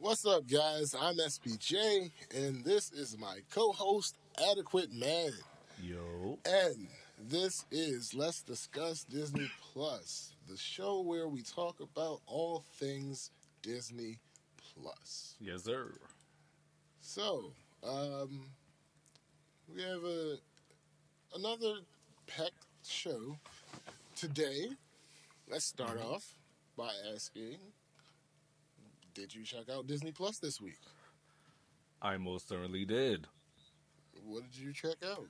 What's up, guys? I'm SPJ, and this is my co host, Adequate Man. Yo. And this is Let's Discuss Disney Plus, the show where we talk about all things Disney Plus. Yes, sir. So, um, we have a another packed show today. Let's start off by asking Did you check out Disney Plus this week? I most certainly did. What did you check out?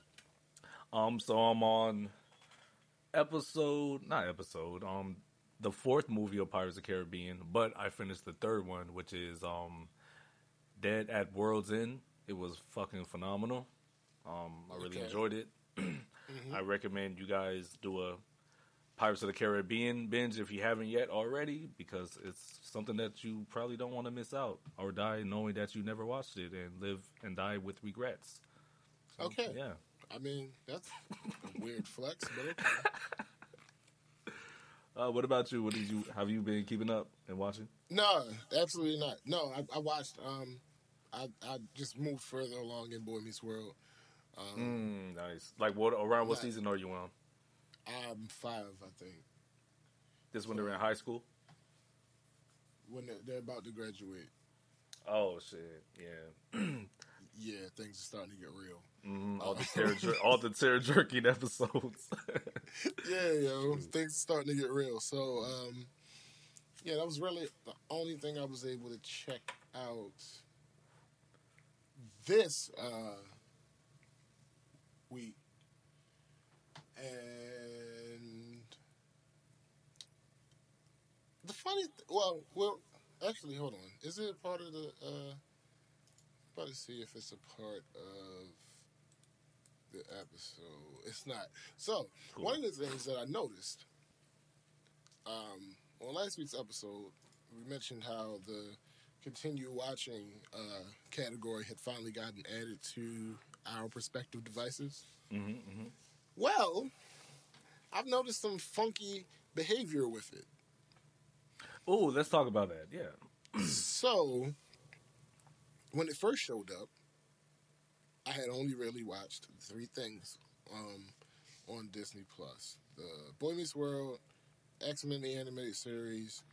Um, so I'm on episode, not episode, um, the fourth movie of Pirates of the Caribbean, but I finished the third one, which is um, Dead at World's End. It was fucking phenomenal. Um, I really Okay. enjoyed it. I recommend you guys do a Pirates of the Caribbean binge if you haven't yet already, because it's something that you probably don't want to miss out or die knowing that you never watched it and live and die with regrets. So, Okay. Yeah. I mean, that's a weird flex, but okay. Uh, what about you? What did you have you been keeping up and watching? No, absolutely not. No, I, I watched. Um, I I just moved further along in Boy Meets World. Um, Mm, nice. Like what around what season are you on? I'm five, I think. This when they're in high school? When they're, they're about to graduate, Oh shit, yeah. yeah, things are starting to get real. hmm All the tear jer- all the tear jerking episodes. Yeah, yo, things are starting to get real. So, um, yeah, that was really the only thing I was able to check out this uh, week, and funny, th- well, well, actually, hold on, is it part of the? Uh, about to see if it's a part of the episode. It's not. So Cool. one of the things that I noticed um, on last week's episode, we mentioned how the continue watching uh, category had finally gotten added to our respective devices. hmm hmm Well, I've noticed some funky behavior with it. Oh, let's talk about that. Yeah. so, when it first showed up, I had only really watched three things um, on Disney Plus: the Boy Meets World, X Men the animated series,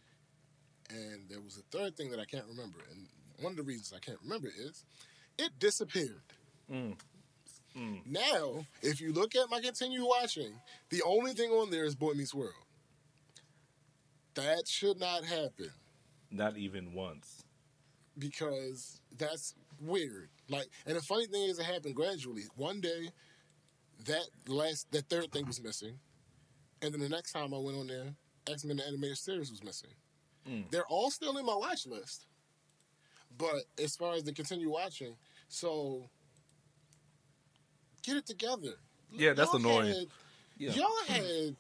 and there was a third thing that I can't remember. And one of the reasons I can't remember is it disappeared. Mm. Mm. Now, if you look at my continue watching, the only thing on there is Boy Meets World. That should not happen. Not even once. because that's weird. Like, and the funny thing is, it happened gradually. One day, that last that third thing was missing, and then the next time I went on there, X Men the animated series was missing. Mm. They're all still in my watch list, but as far as the continue watching, so get it together. Yeah, that's Y'all annoying. had- Yeah. Y'all had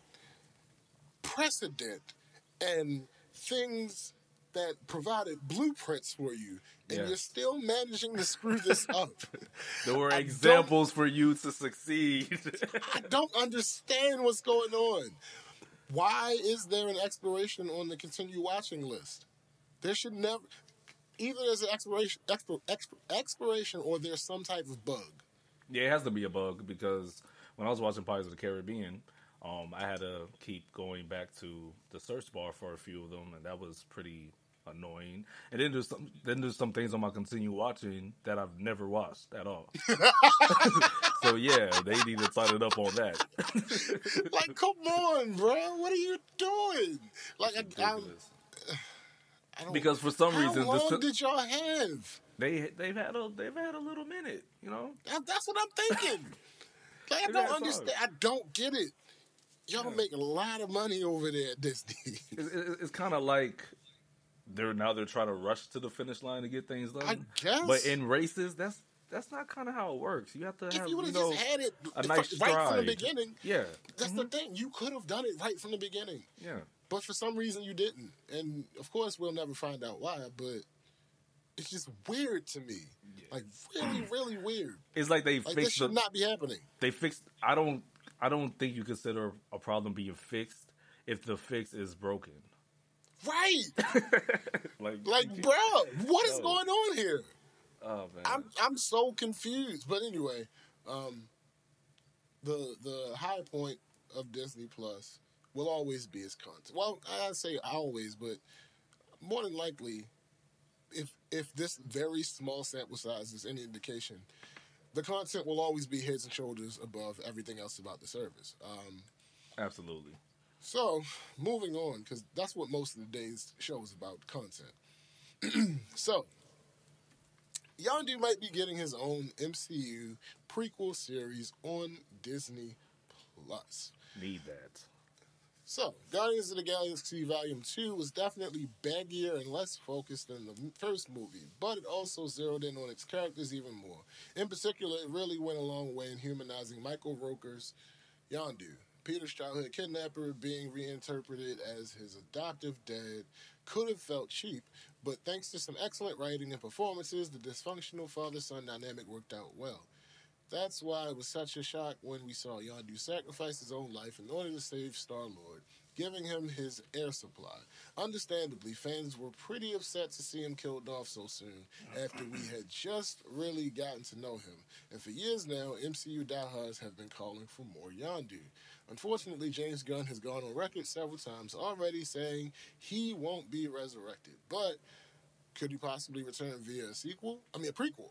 precedent and things that provided blueprints for you, and Yeah. you're still managing to screw this up. There were I examples for you to succeed. I don't understand what's going on. Why is there an expiration on the continue watching list? There should never either there's an expiration expir, expir, expiration or there's some type of bug. Yeah, it has to be a bug because when I was watching Pirates of the Caribbean, um, I had to keep going back to the search bar for a few of them, and that was pretty annoying. And then there's some then there's some things on my continue watching that I've never watched at all. so yeah, they need to tighten up on that. Like, come on, bro, what are you doing? Like, I, I, I don't. Because for some how reason, long this, did y'all have? they they've had a they've had a little minute, you know. That- That's what I'm thinking. like, I don't understand. I don't get it. Y'all make a lot of money over there at Disney. It's, it's, kind of like they're now they're trying to rush to the finish line to get things done. I guess. But in races, that's that's not kind of how it works. You have to if have you would have know, just had it a nice right from the beginning, yeah, that's the mm-hmm. thing. You could have done it right from the beginning, yeah. but for some reason you didn't. And of course, we'll never find out why. But it's just weird to me, like really, really weird. It's like they Like this fixed should the, not be happening. they fixed. I don't I don't think you consider a problem being fixed if the fix is broken. Right. like, Like, bro, what is Yo. going on here? oh man, I'm I'm so confused. But anyway, um, the the high point of Disney Plus will always be its content. Well, I say always, but more than likely, if if this very small sample size is any indication, the content will always be heads and shoulders above everything else about the service. Um, absolutely. so, moving on, because that's what most of the day's show is about content. so, Yondu might be getting his own MCU prequel series on Disney Plus. Need that. So, Guardians of the Galaxy Volume 2 was definitely baggier and less focused than the first movie, but it also zeroed in on its characters even more. In particular, it really went a long way in humanizing Michael Rooker's Yondu, Peter's childhood kidnapper being reinterpreted as his adoptive dad could have felt cheap, but thanks to some excellent writing and performances, the dysfunctional father son dynamic worked out well. That's why it was such a shock when we saw Yondu sacrifice his own life in order to save Star Lord, giving him his air supply. Understandably, fans were pretty upset to see him killed off so soon after we had just really gotten to know him. And for years now, MCU diehards have been calling for more Yondu. Unfortunately, James Gunn has gone on record several times already saying he won't be resurrected. But could he possibly return via a sequel? I mean, a prequel.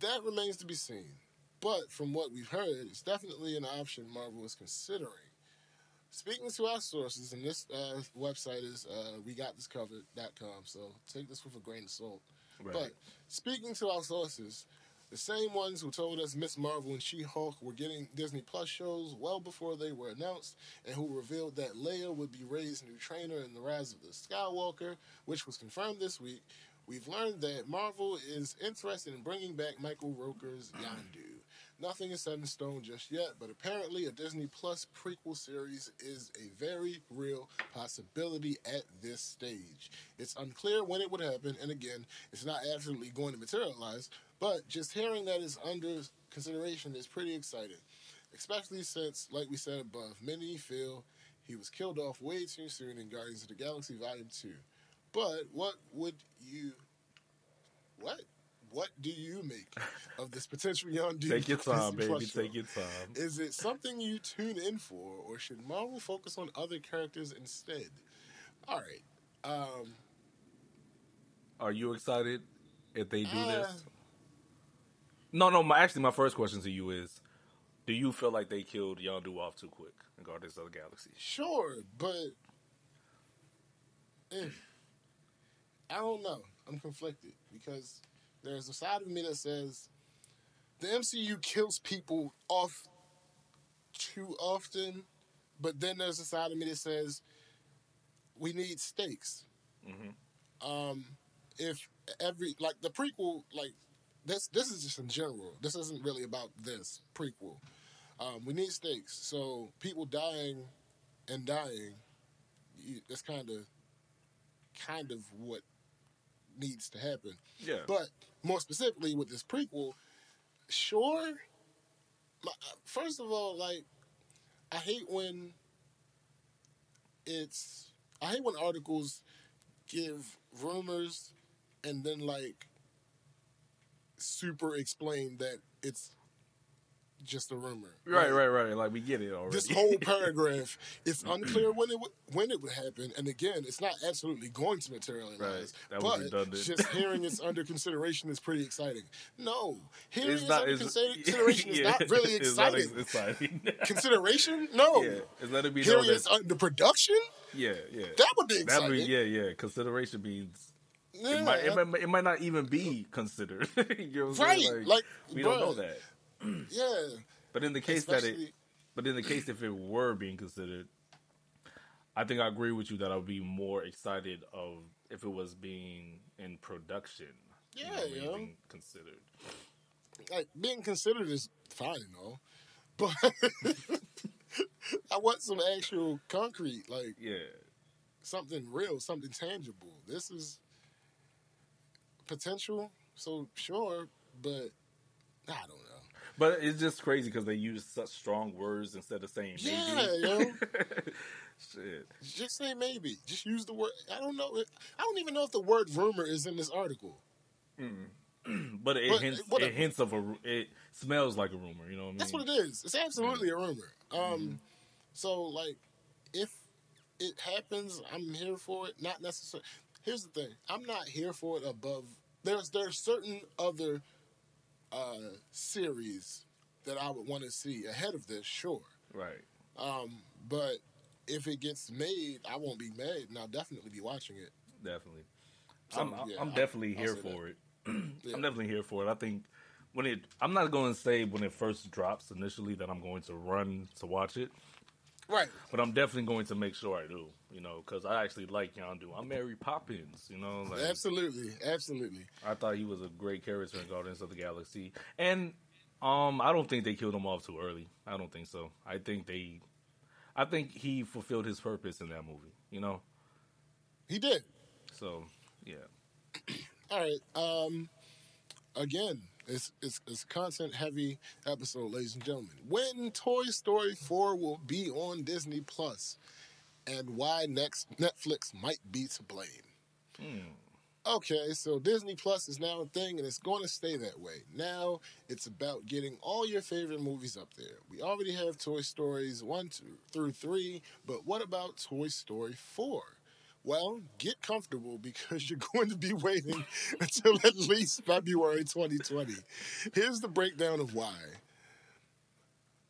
That remains to be seen. But from what we've heard, it's definitely an option Marvel is considering. Speaking to our sources, and this uh, website is uh, wegotThiscovered.com, so take this with a grain of salt. Right. But speaking to our sources, the same ones who told us Miss Marvel and She Hulk were getting Disney Plus shows well before they were announced, and who revealed that Leia would be Rey's new trainer in The Rise of the Skywalker, which was confirmed this week, we've learned that Marvel is interested in bringing back Michael Rooker's Yondu. Nothing is set in stone just yet, but apparently a Disney Plus prequel series is a very real possibility at this stage. It's unclear when it would happen, and again, it's not absolutely going to materialize, but just hearing that is under consideration is pretty exciting. Especially since, like we said above, many feel he was killed off way too soon in Guardians of the Galaxy Volume 2. But what would you. What? What do you make of this potential Yondu? Take your time, Plus baby. Take your time. Is it something you tune in for, or should Marvel focus on other characters instead? All right. Um, Are you excited if they do uh, this? No, no. My actually, my first question to you is: Do you feel like they killed Yondu off too quick in Guardians of the Galaxy? Sure, but eh, I don't know. I'm conflicted because there's a side of me that says the MCU kills people off too often, but then there's a side of me that says we need stakes. Mhm. Um, if every like the prequel, like this, this is just in general. This isn't really about this prequel. Um, we need stakes. So people dying and dying, you, that's kind of kind of what needs to happen. Yeah, But more specifically with this prequel, sure. My, first of all, like I hate when it's I hate when articles give rumors and then like super explain that it's just a rumor. right, Like, right, right. Like we get it already. this whole paragraph it's unclear when it would when it would happen and again it's not absolutely going to materialize Right. That but redundant. just hearing it's under consideration is pretty exciting no hearing it's it's, not. under It's, consideration is not really it's not exciting ex- exciting. consideration no yeah, it's let it be hearing it's under production Yeah, yeah. that would be That exciting mean, yeah, yeah. Consideration means Yeah, it, might, it, might, it might not even be considered. you know right saying? like, we bruh, don't know that. yeah But in the case that it, but in the case if it were being considered, I think I agree with you that I would be more excited of if it was being in production. you know, Yeah, being considered. like being considered is fine all but I want some actual concrete like Yeah, something real, something tangible. This is potential, so sure, but I don't know. But it's just crazy because they use such strong words instead of saying Yeah, maybe. yo. Shit. Just say maybe. Just use the word. I don't know. I don't even know if the word rumor is in this article. But it But, hints. It hints of a. It smells like a rumor. You know what I mean? That's what it is. It's absolutely a rumor. Um, so like, if it happens, I'm here for it. Not necessarily. Here's the thing: I'm not here for it above. There's there's certain other uh, series that I would want to see ahead of this. Sure, Right. um, but if it gets made, I won't be mad, and I'll definitely be watching it. Definitely. So, I'm, I'm- yeah, I'm definitely I'll here for it. Yeah. I'm definitely here for it. I think when it, I'm not going to say when it first drops initially that I'm going to run to watch it, Right. but I'm definitely going to make sure I do. You know, because I actually like Yondu. I'm Mary Poppins. You know, like Absolutely. Absolutely. I thought he was a great character in Guardians of the Galaxy, and um, I don't think they killed him off too early. I don't think so. I think they, I think he fulfilled his purpose in that movie. You know, He did. so yeah. All right. Um, again, it's it's it's a content heavy episode, ladies and gentlemen. When Toy Story Four will be on Disney Plus, and why next Netflix might be to blame. Hmm. Okay, so Disney Plus is now a thing, and it's going to stay that way. Now it's about getting all your favorite movies up there. We already have Toy Stories one two, through three, but what about Toy Story four? Well, get comfortable because you're going to be waiting until at least February 2020. Here's the breakdown of why.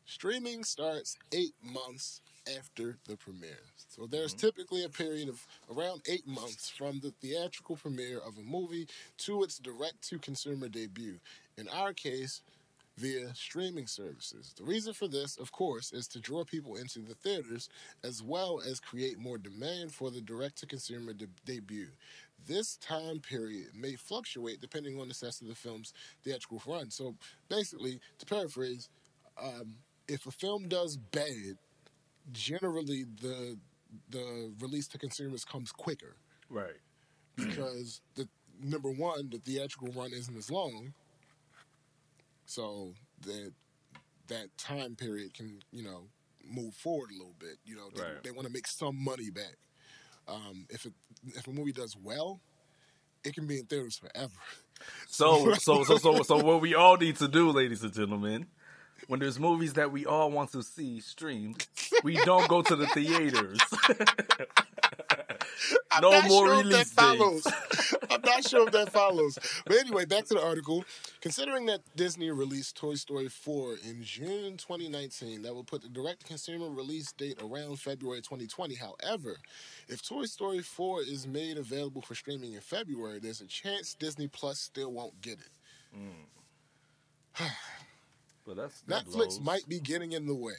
Streaming starts eight months after the premiere. So there's mm-hmm. typically a period of around eight months from the theatrical premiere of a movie to its direct to consumer debut. In our case, via streaming services. The reason for this, of course, is to draw people into the theaters as well as create more demand for the direct to consumer de- debut. This time period may fluctuate depending on the success of the film's theatrical run. So basically, to paraphrase, um, if a film does bad, generally the the release to consumers comes quicker Right. because the number one, the theatrical run isn't as long, so that that time period can you know move forward a little bit. You know, they, Right. they want to make some money back. Um, if it, if a movie does well, it can be in theaters forever. So, so, so, so, so, what we all need to do, ladies and gentlemen, when there's movies that we all want to see streamed, we don't go to the theaters. I'm no not more sure if release that follows. I'm not sure if that follows. But anyway, back to the article. Considering that Disney released Toy Story 4 in June 2019, that will put the direct consumer release date around February 2020. However, if Toy Story 4 is made available for streaming in February, there's a chance Disney Plus still won't get it. Mm. But that's that Netflix blows. might be getting in the way.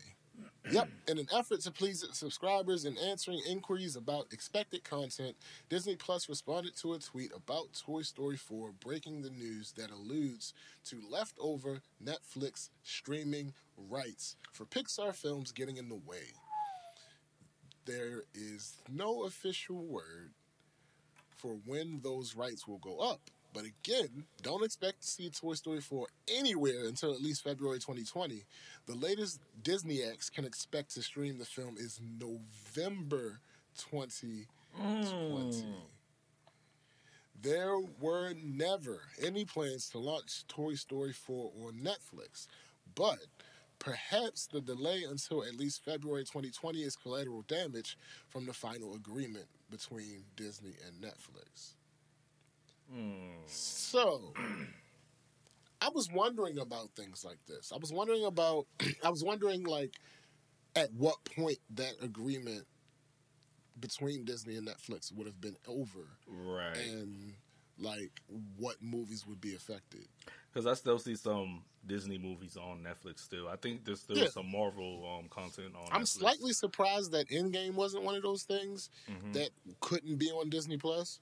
Yep, in an effort to please its subscribers and answering inquiries about expected content, Disney Plus responded to a tweet about Toy Story 4 breaking the news that alludes to leftover Netflix streaming rights for Pixar films getting in the way. There is no official word for when those rights will go up. But again, don't expect to see Toy Story 4 anywhere until at least February 2020. The latest Disney X can expect to stream the film is November 2020. Mm. There were never any plans to launch Toy Story 4 on Netflix, but perhaps the delay until at least February 2020 is collateral damage from the final agreement between Disney and Netflix. Mm. So, I was wondering about things like this. I was wondering about, I was wondering, like, at what point that agreement between Disney and Netflix would have been over Right. and, like, what movies would be affected. Because I still see some Disney movies on Netflix still. I think there's still Yeah. some Marvel um, content on I'm Netflix. slightly surprised that Endgame wasn't one of those things Mhm. that couldn't be on Disney Plus.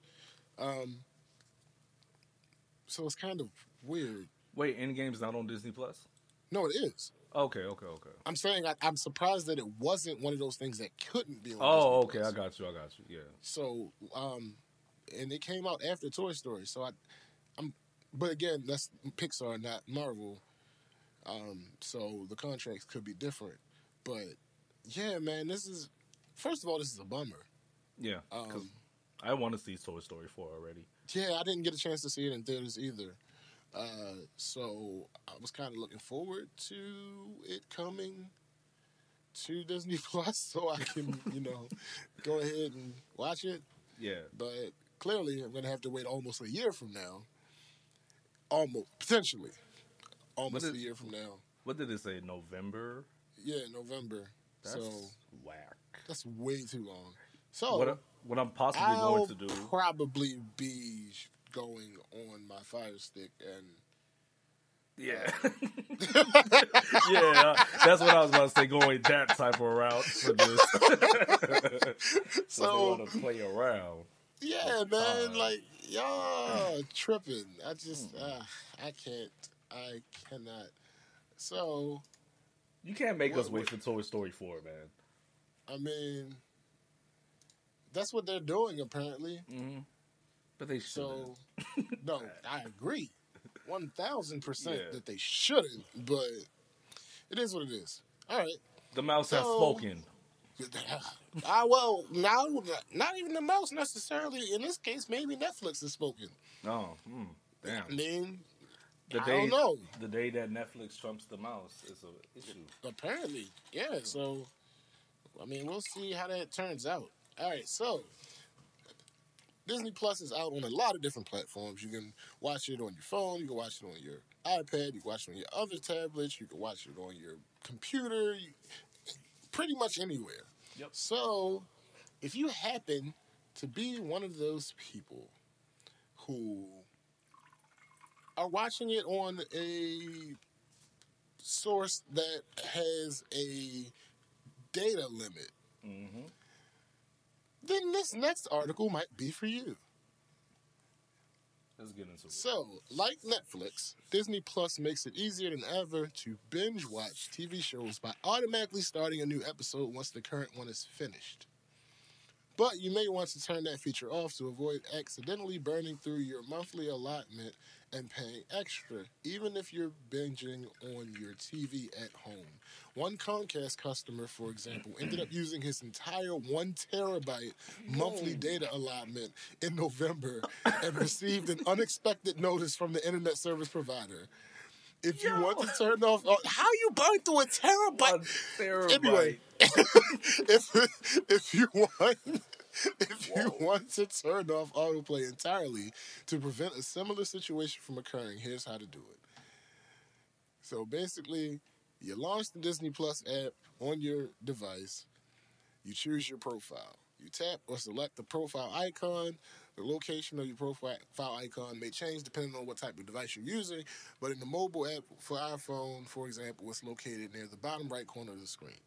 Um, so it's kind of weird. Wait, Endgame's not on Disney Plus? No, it is. Okay, okay, okay. I'm saying I, I'm surprised that it wasn't one of those things that couldn't be on. Oh, Disney okay, Plus. I got you, I got you. Yeah. So, um, and it came out after Toy Story, so I, I'm, but again, that's Pixar, not Marvel. Um, so the contracts could be different, but yeah, man, this is first of all, this is a bummer. Yeah, Um, I want to see Toy Story four already. Yeah, I didn't get a chance to see it in theaters either. Uh, so I was kind of looking forward to it coming to Disney Plus so I can, you know, go ahead and watch it. Yeah, But clearly, I'm going to have to wait almost a year from now. Almost, potentially. Almost it- a year from now. what did it say? November. Yeah, November. That's so whack. that's way too long. So what what I'm possibly I'll going to do? probably be going on my Fire Stick and Yeah, yeah, that's what I was about to say. Going that type of route for this. so so want to play around. yeah, man, Uh, like y'all tripping. I just uh, I can't. I cannot. So You can't make What- us wait what- for Toy Story four, man. I mean, that's what they're doing apparently. Mm-hmm. But they should. So no, I agree, one thousand percent that they shouldn't. But it is what it is. All right. the mouse has so- spoken. Ah, well, now not even the mouse necessarily. In this case, maybe Netflix has spoken. Oh, hmm, damn. I mean, The I day, don't know. The day that Netflix trumps the mouse is a issue. Apparently, yeah. So, I mean, we'll see how that turns out. All right, so Disney Plus is out on a lot of different platforms. You can watch it on your phone. You can watch it on your iPad. You can watch it on your other tablets. You can watch it on your computer. You, pretty much anywhere. Yep. So, if you happen to be one of those people who are watching it on a source that has a data limit, Mm-hmm. Then this next article might be for you. Let's get into it. So, like Netflix, Disney Plus makes it easier than ever to binge watch TV shows by automatically starting a new episode once the current one is finished. But you may want to turn that feature off to avoid accidentally burning through your monthly allotment and paying extra, even if you're binging on your TV at home. One Comcast customer, for example, ended up using his entire one terabyte monthly data allotment in November and received an unexpected notice from the internet service provider. If you want to turn off, oh, how you burn through a terabyte? terabyte. Anyway, if if you want if you want to turn off autoplay entirely to prevent a similar situation from occurring, here's how to do it. So basically, you launch the Disney Plus app on your device. You choose your profile. You tap or select the profile icon. The location of your profile icon may change depending on what type of device you're using, but in the mobile app for iPhone, for example, it's located near the bottom right corner of the screen.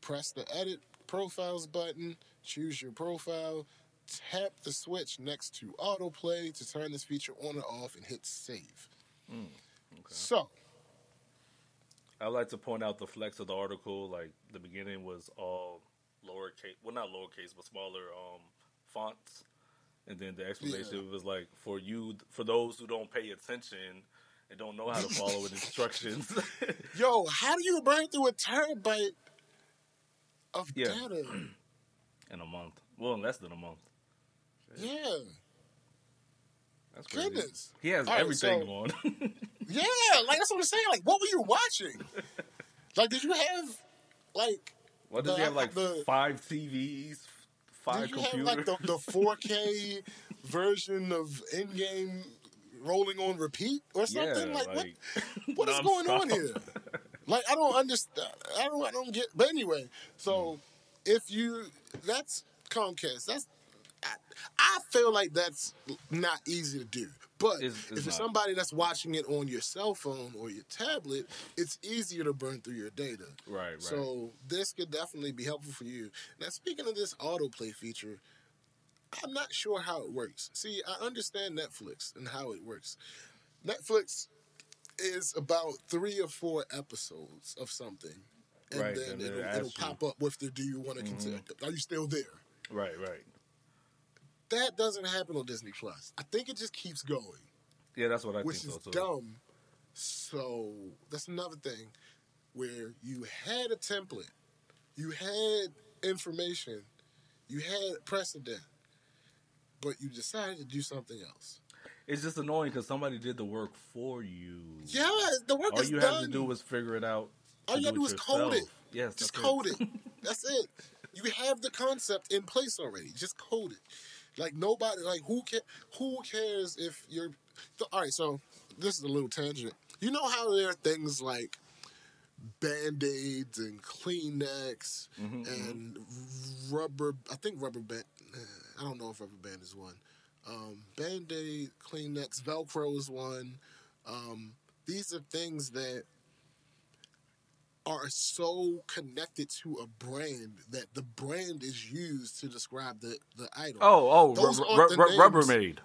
Press the Edit Profiles button, choose your profile, tap the switch next to Autoplay to turn this feature on or off, and hit Save. Okay. So, I'd like to point out the flex of the article. Like the beginning was all lowercase, well not lowercase, but smaller um, fonts, and then the explanation was like for you, for those who don't pay attention and don't know how to follow instructions. yo, how do you burn through a terabyte of Yeah. data? in a month, well, in less than a month. yeah, That's crazy. goodness. He has All right, everything so- on. Yeah, like that's what I'm saying. Like, what were you watching? like, did you have like what does he The- have? Like the- five TVs, five did you computers. have like the, the 4K version of Endgame rolling on repeat or something? yeah, like, what what is going on here? Like I don't understand. I don't. I don't get. But anyway, so hmm. If you that's Comcast, that's I, I feel like that's not easy to do. But It's- it's if it's somebody that's watching it on your cell phone or your tablet, it's easier to burn through your data. Right, right. So this could definitely be helpful for you. Now, speaking of this autoplay feature, I'm not sure how it works. See, I understand Netflix and how it works. Netflix is about three or four episodes of something, and Right, then and it'll, it it'll pop up with the "Do you want to mm-hmm. continue? Are you still there?" right, right. That doesn't happen on Disney Plus. I think it just keeps going. Yeah, that's what I which think is so too. dumb. So that's another thing where you had a template, you had information, You had precedent, but you decided to do something else. It's just annoying because somebody did the work for you. Yeah, the work All is you done. have to do was figure it out. All you gotta do it is code it. Yes, Just code it. That's it. You have the concept in place already. Just code it. Like nobody, like who care? Who cares if you're? th- all right, so this is a little tangent. You know how there are things like band aids and Kleenex Mhm, and rubber. I think rubber band. I don't know if rubber band is one. Um, band aid, Kleenex, Velcro is one. Um, these are things that are so connected to a brand that the brand is used to describe the, the item. Oh, oh, Those ru- aren't the ru- names. Rubbermaid.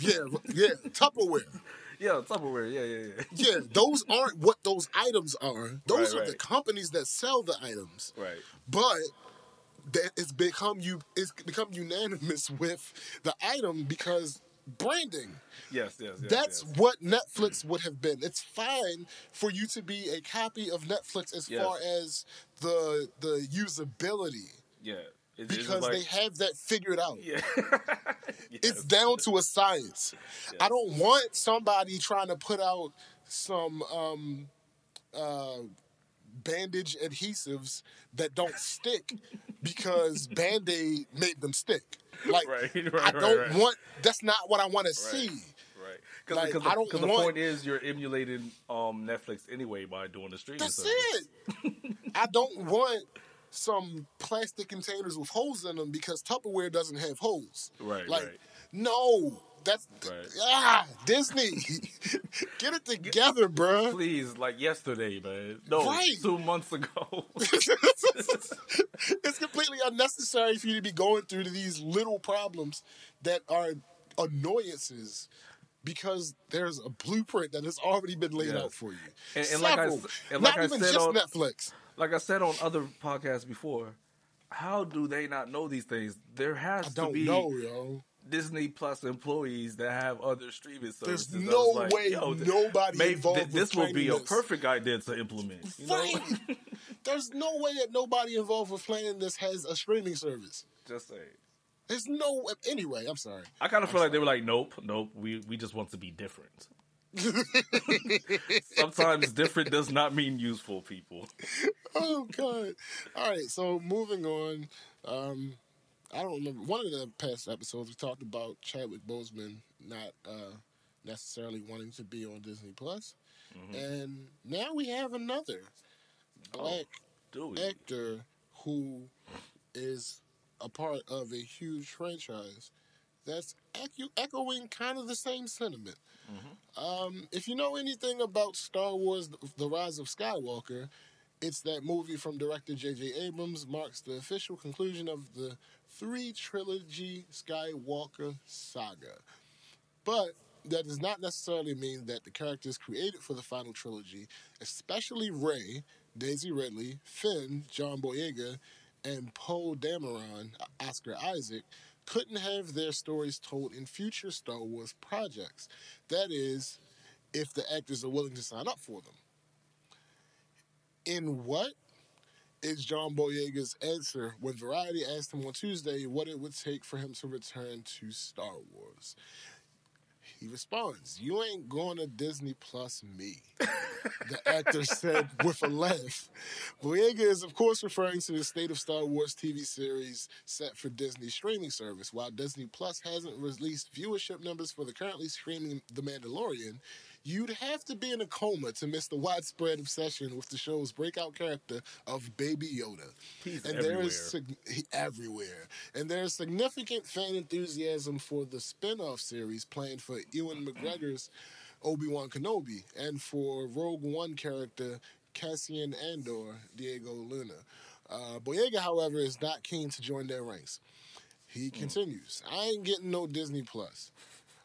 Yeah, yeah, Tupperware. Yeah, Tupperware. Yeah, yeah, yeah. Yeah, those aren't what those items are. Those Right, are the companies that sell the items. Right. But that it's become you it's become unanimous with the item because branding. Yes, yes, yes. That's yes. what Netflix would have been. It's fine for you to be a copy of Netflix as Yes. far as the the usability yeah. It's, because like, they have that figured out. yeah. It's down to a science. I don't want somebody trying to put out some um, uh, bandage adhesives that don't stick because Band Aid made them stick. Like, Right, right, I don't right. want, that's not what I want to see. Right. Because Like, the, I don't 'cause the want- point is you're emulating um, Netflix anyway by doing the streaming That's service. it. I don't want some plastic containers with holes in them because Tupperware doesn't have holes. Right, Like, right. no, that's Right. ah Disney. Get it together, bruh. Please, like yesterday, man. No, Right. two months ago. it's completely unnecessary for you to be going through these little problems that are annoyances because there's a blueprint that has already been laid Yes. out for you. And- and like I and like not I even said just on- Netflix. like I said on other podcasts before, how do they not know these things? There has I to don't be know, yo. Disney Plus employees that have other streaming services. There's no like, way th- nobody maybe involved th- this would be a perfect idea to implement. You know? Right. There's no way that nobody involved with planning this has a streaming service. Just say. There's no anyway. I'm sorry. I kind of feel like they were like, nope, nope. We we just want to be different. Sometimes different does not mean useful, people. oh god. All right, so moving on. Um I don't remember one of the past episodes we talked about Chadwick Boseman not uh necessarily wanting to be on Disney Plus. Mm-hmm. And now we have another black we? actor who is a part of a huge franchise that's echo- echoing kind of the same sentiment. Um, if you know anything about Star Wars: The Rise of Skywalker, it's that movie from director J.J. Abrams marks the official conclusion of the three trilogy Skywalker saga. But that does not necessarily mean that the characters created for the final trilogy, especially Rey, Daisy Ridley, Finn, John Boyega, and Poe Dameron, Oscar Isaac, couldn't have their stories told in future Star Wars projects. That is, if the actors are willing to sign up for them. In what is John Boyega's answer when Variety asked him on Tuesday what it would take for him to return to Star Wars? He responds, You ain't going to Disney Plus me. the actor said with a laugh. Boyega is, of course, referring to the State of Star Wars TV series set for Disney streaming service. While Disney Plus hasn't released viewership numbers for the currently streaming The Mandalorian, you'd have to be in a coma to miss the widespread obsession with the show's breakout character of Baby Yoda. He's and everywhere. there is sig- everywhere, and there is significant fan enthusiasm for the spin-off series planned for Ewan McGregor's Obi Wan Kenobi and for Rogue One character Cassian Andor Diego Luna. Uh, Boyega, however, is not keen to join their ranks. He continues, "I ain't getting no Disney Plus.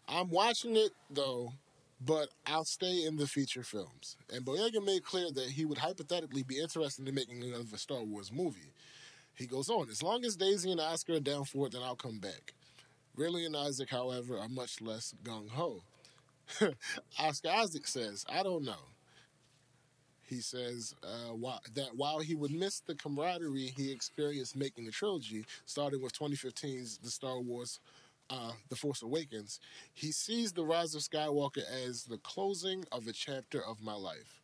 I'm watching it though." But I'll stay in the feature films. And Boyega made clear that he would hypothetically be interested in making another Star Wars movie. He goes on, as long as Daisy and Oscar are down for it, then I'll come back. Ridley and Isaac, however, are much less gung ho. Oscar Isaac says, I don't know. He says uh, that while he would miss the camaraderie he experienced making the trilogy, starting with 2015's The Star Wars uh, The Force Awakens, he sees The Rise of Skywalker as the closing of a chapter of my life.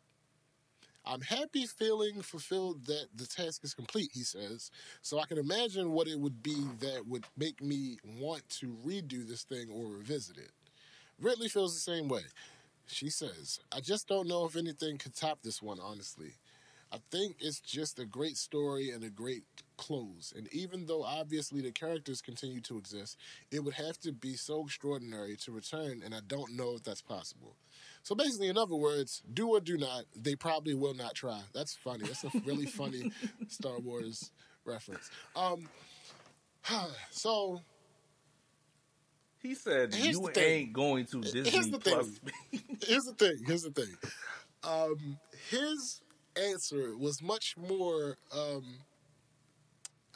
I'm happy feeling fulfilled that the task is complete, he says. So I can imagine what it would be that would make me want to redo this thing or revisit it. Ridley feels the same way. She says, I just don't know if anything could top this one, honestly. I think it's just a great story and a great close. And even though obviously the characters continue to exist, it would have to be so extraordinary to return, and I don't know if that's possible. So basically, in other words, do or do not, they probably will not try. That's funny. That's a really funny Star Wars reference. Um, so He said Here's you thing. ain't going to Disney Here's the Plus. here's the thing. Here's the thing. Um, his answer was much more um,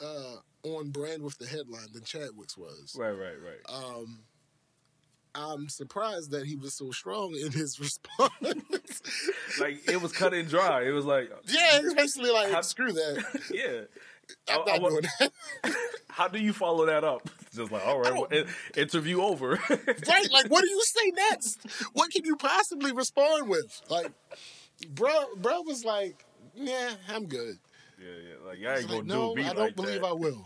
uh, on brand with the headline than Chadwick's was. right, right, right. Um, I'm surprised that he was so strong in his response. like it was cut and dry. It was like, yeah, it's basically like How- screw that. yeah. I'm I- I not wa- doing that. How do you follow that up? Just like, all right, well, interview over. right? Like, what do you say next? What can you possibly respond with? Like, bro, bro was like, "Yeah, I'm good." Yeah, yeah. Like, y'all ain't gonna like, no, do me I don't like believe that. I will.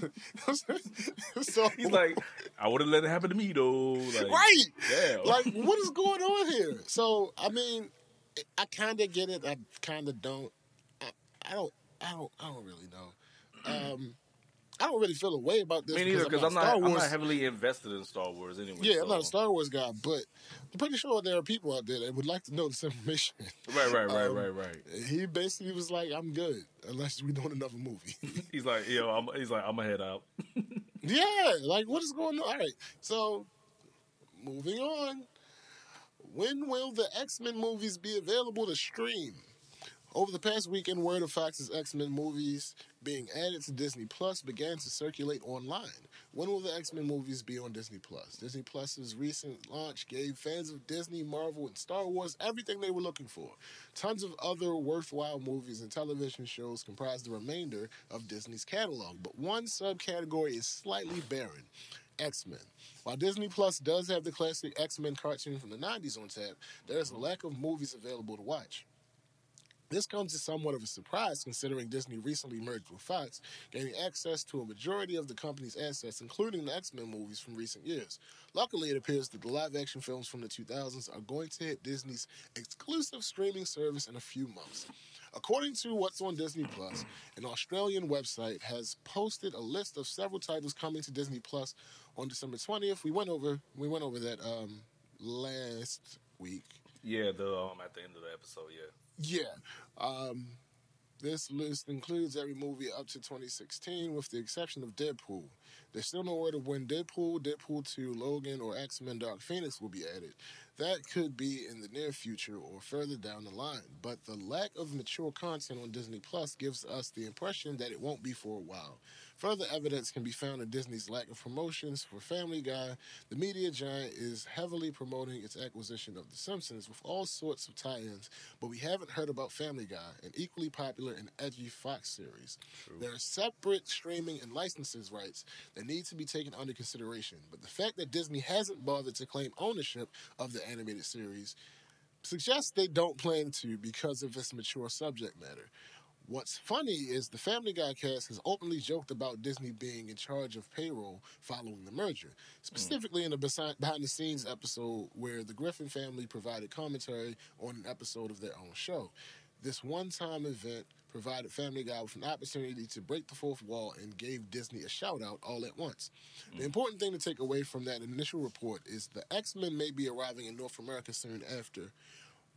so He's like, I wouldn't let it happen to me though. Like, right, Yeah. like what is going on here? So I mean, I kind of get it. I kind of don't. I, I don't. I don't. I don't really know. Um, I don't really feel a way about this me neither, because I'm not. Star I'm Wars. not heavily invested in Star Wars anyway. yeah, so. I'm not a Star Wars guy, but I'm pretty sure there are people out there that would like to know this information. Right, right, right, Um, right, right. He basically was like, "I'm good unless we're doing another movie." He's like, yo, I'm, he's like, I'm gonna head out. yeah, like what is going on? All right, so moving on. When will the X Men movies be available to stream? Over the past weekend, word of Fox's X Men movies being added to Disney Plus began to circulate online. When will the X Men movies be on Disney Plus? Disney Plus's recent launch gave fans of Disney, Marvel, and Star Wars everything they were looking for. Tons of other worthwhile movies and television shows comprise the remainder of Disney's catalog, but one subcategory is slightly barren. X Men. While Disney Plus does have the classic X Men cartoon from the 90s on tap, there is a lack of movies available to watch. This comes as somewhat of a surprise considering Disney recently merged with Fox, gaining access to a majority of the company's assets, including the X Men movies from recent years. Luckily, it appears that the live action films from the 2000s are going to hit Disney's exclusive streaming service in a few months. According to What's on Disney Plus, an Australian website has posted a list of several titles coming to Disney Plus on December 20th. We went over we went over that um, last week. Yeah, the um at the end of the episode. Yeah. Yeah. Um, this list includes every movie up to 2016, with the exception of Deadpool. There's still no word of when Deadpool, Deadpool 2, Logan, or X Men Dark Phoenix will be added. That could be in the near future or further down the line. But the lack of mature content on Disney Plus gives us the impression that it won't be for a while. Further evidence can be found in Disney's lack of promotions for Family Guy. The media giant is heavily promoting its acquisition of The Simpsons with all sorts of tie ins, but we haven't heard about Family Guy, an equally popular and edgy Fox series. There are separate streaming and licenses rights that need to be taken under consideration, but the fact that Disney hasn't bothered to claim ownership of the animated series suggests they don't plan to because of its mature subject matter. What's funny is the Family Guy cast has openly joked about Disney being in charge of payroll following the merger, hmm. specifically in a behind the scenes episode where the Griffin family provided commentary on an episode of their own show. This one time event provided Family Guy with an opportunity to break the fourth wall and gave Disney a shout out all at once. The hmm. important thing to take away from that initial report is the X Men may be arriving in North America soon after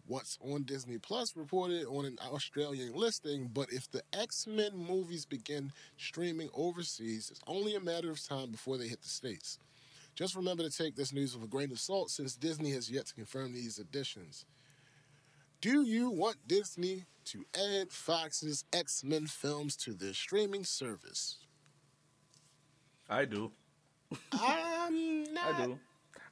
what's on Disney Plus reported on an Australian listing, but if the X Men movies begin streaming overseas, it's only a matter of time before they hit the States. Just remember to take this news with a grain of salt since Disney has yet to confirm these additions. Do you want Disney to add Fox's X Men films to their streaming service? I do. I'm not. I do.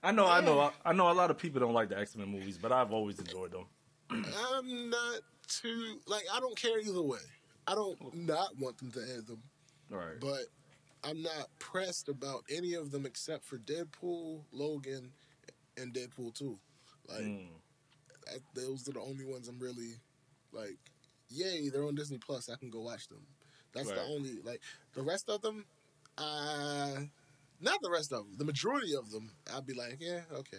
I know. I know. I, I know. A lot of people don't like the X Men movies, but I've always enjoyed them. I'm not too like I don't care either way. I don't not want them to add them, Right. but I'm not pressed about any of them except for Deadpool, Logan, and Deadpool Two. Like Mm. that, those are the only ones I'm really like. Yay, they're on Disney Plus. I can go watch them. That's the only like the rest of them. Uh, not the rest of them. The majority of them, I'd be like, yeah, okay.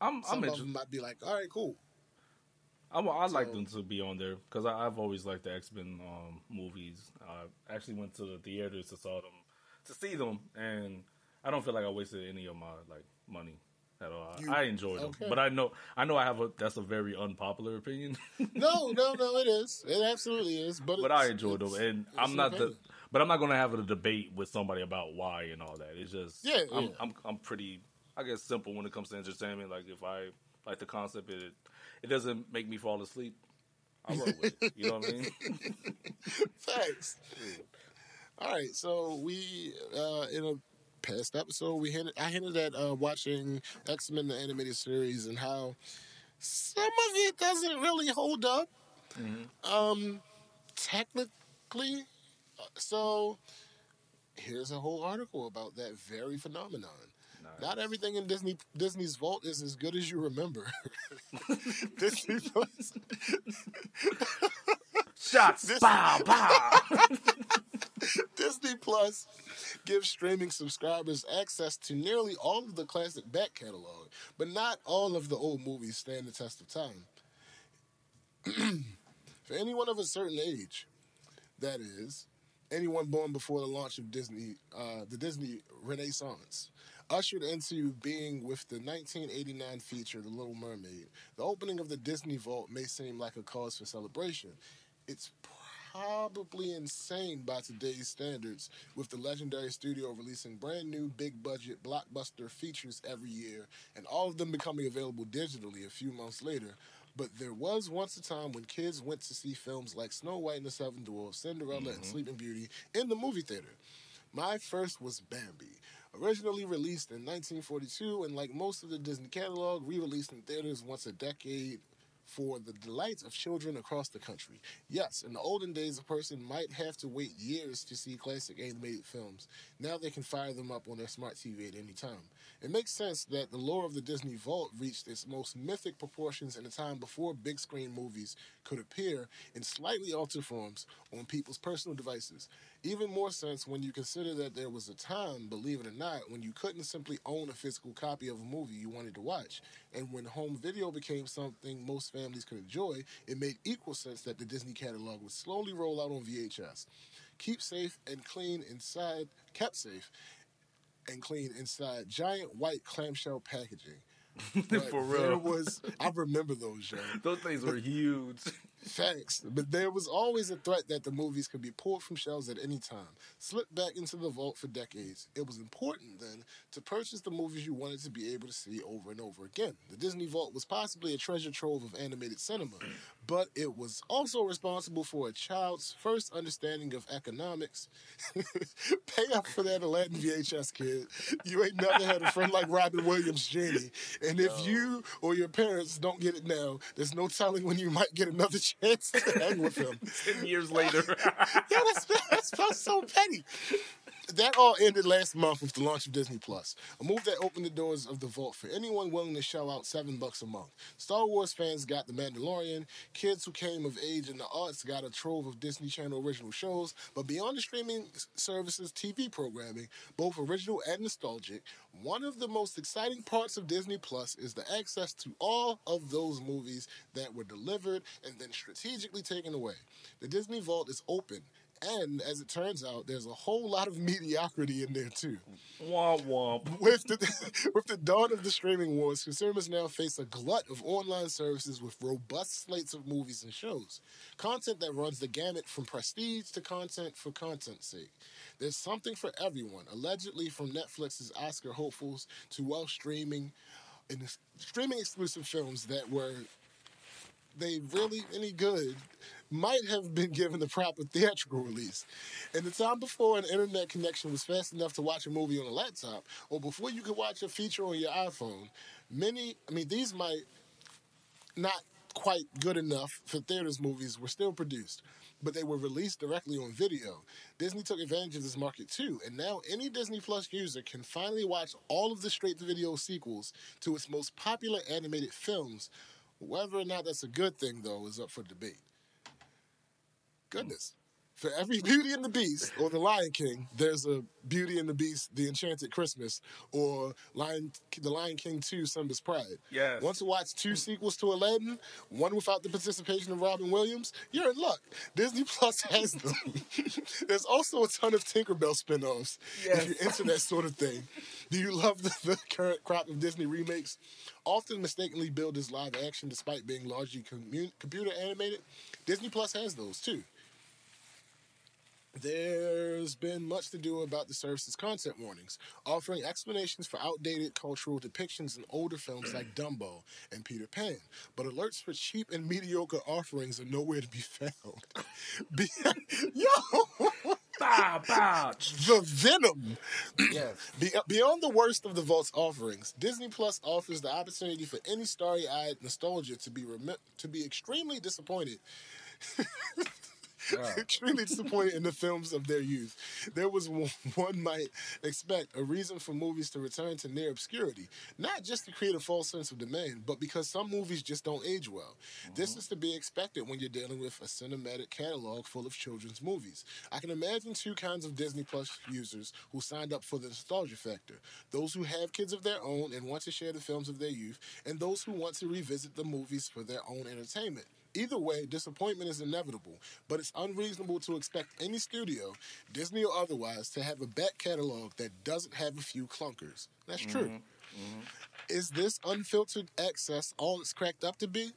I'm Some I'm of them might be like, all right, cool. I'm, I'd like them to be on there because I've always liked the X Men um, movies. I actually went to the theaters to saw them to see them, and I don't feel like I wasted any of my like money at all. I- You- I enjoyed them, okay. but I know I know I have a that's a very unpopular opinion, No, no, no, it is. It absolutely is. But but I enjoyed them, and I'm not the. But I'm not going to have a debate with somebody about why and all that. It's just Yeah, I'm, yeah. I'm I'm pretty I guess simple when it comes to entertainment. Like if I like the concept, it it doesn't make me fall asleep. I roll with it. You know what I mean? Facts. All right, so we uh, in a past episode we hinted I hinted at uh, watching X Men the animated series and how some of it doesn't really hold up. Um, technically, so here's a whole article about that very phenomenon. Nice. Not everything in Disney Disney's vault is as good as you remember. Disney Plus. Shots, pow, pow. Disney Plus gives streaming subscribers access to nearly all of the classic back catalog, but not all of the old movies stand the test of time. For anyone of a certain age, that is, anyone born before the launch of Disney, uh, the Disney Renaissance, ushered into being with the 1989 feature The Little Mermaid, the opening of the Disney Vault may seem like a cause for celebration. It's probably insane by today's standards, with the legendary studio releasing brand new big budget blockbuster features every year, and all of them becoming available digitally a few months later. But there was once a time when kids went to see films like Snow White and the Seven Dwarfs, Cinderella, and mm-hmm. Sleeping Beauty in the movie theater. My first was Bambi. Originally released in 1942, and like most of the Disney catalog, re released in theaters once a decade for the delight of children across the country. Yes, in the olden days, a person might have to wait years to see classic animated films. Now they can fire them up on their smart TV at any time. It makes sense that the lore of the Disney Vault reached its most mythic proportions in a time before big screen movies could appear in slightly altered forms on people's personal devices. Even more sense when you consider that there was a time, believe it or not, when you couldn't simply own a physical copy of a movie you wanted to watch. And when home video became something most families could enjoy, it made equal sense that the Disney catalog would slowly roll out on VHS. Keep safe and clean inside, kept safe and clean inside giant white clamshell packaging. For There real. was, I remember those, yo. Those things were huge. Facts. But there was always a threat that the movies could be pulled from shelves at any time, slipped back into the vault for decades. It was important then to purchase the movies you wanted to be able to see over and over again. The Disney Vault was possibly a treasure trove of animated cinema, but it was also responsible for a child's first understanding of economics. Pay up for that Aladdin VHS kid. You ain't never had a friend like Robin Williams, Jenny. And if you or your parents don't get it now, there's no telling when you might get another chance to hang with him. Ten years later. yeah, that's, that's, that's so petty. That all ended last month with the launch of Disney Plus, a move that opened the doors of the vault for anyone willing to shell out seven bucks a month. Star Wars fans got The Mandalorian, kids who came of age in the arts got a trove of Disney Channel original shows, but beyond the streaming services TV programming, both original and nostalgic, one of the most exciting parts of Disney Plus is the access to all of those movies that were delivered and then strategically taken away. The Disney Vault is open. And as it turns out, there's a whole lot of mediocrity in there too. womp womp. With the with the dawn of the streaming wars, consumers now face a glut of online services with robust slates of movies and shows. Content that runs the gamut from prestige to content for content's sake. There's something for everyone, allegedly from Netflix's Oscar hopefuls to well streaming and streaming exclusive films that were they really any good might have been given the proper theatrical release. In the time before an internet connection was fast enough to watch a movie on a laptop, or before you could watch a feature on your iPhone, many, I mean, these might not quite good enough for theaters movies were still produced, but they were released directly on video. Disney took advantage of this market too, and now any Disney Plus user can finally watch all of the straight to video sequels to its most popular animated films. Whether or not that's a good thing, though, is up for debate. Goodness. For every Beauty and the Beast or The Lion King, there's a Beauty and the Beast, The Enchanted Christmas, or Lion, The Lion King 2, Simba's Pride. Yes. Want to watch two sequels to Aladdin, one without the participation of Robin Williams? You're in luck. Disney Plus has them. there's also a ton of Tinkerbell spin-offs Yes. if you're into that sort of thing. Do you love the, the current crop of Disney remakes? Often mistakenly billed as live action despite being largely commu- computer animated, Disney Plus has those too. There's been much to do about the service's content warnings, offering explanations for outdated cultural depictions in older films like Dumbo and Peter Pan. But alerts for cheap and mediocre offerings are nowhere to be found. Be- Yo! Bow, bow. the venom. Yes. Be- beyond the worst of the Vault's offerings, Disney Plus offers the opportunity for any starry-eyed nostalgia to be remi- to be extremely disappointed. extremely disappointed in the films of their youth. There was one, one might expect a reason for movies to return to near obscurity, not just to create a false sense of demand, but because some movies just don't age well. This mm-hmm. is to be expected when you're dealing with a cinematic catalog full of children's movies. I can imagine two kinds of Disney Plus users who signed up for the nostalgia factor: those who have kids of their own and want to share the films of their youth, and those who want to revisit the movies for their own entertainment. Either way, disappointment is inevitable, but it's unreasonable to expect any studio, Disney or otherwise, to have a back catalog that doesn't have a few clunkers. That's mm-hmm. true. Mm-hmm. Is this unfiltered access all it's cracked up to be?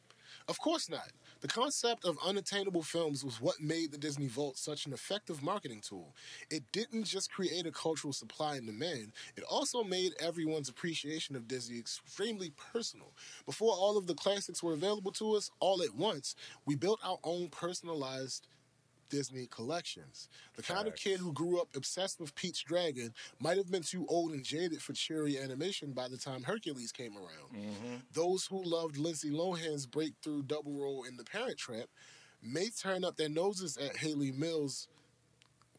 Of course not. The concept of unattainable films was what made the Disney Vault such an effective marketing tool. It didn't just create a cultural supply and demand, it also made everyone's appreciation of Disney extremely personal. Before all of the classics were available to us all at once, we built our own personalized Disney collections. The kind of kid who grew up obsessed with Pete's Dragon might have been too old and jaded for cheery animation by the time Hercules came around. Mm-hmm. Those who loved Lindsay Lohan's breakthrough double role in The Parent Trap may turn up their noses at Hayley Mills.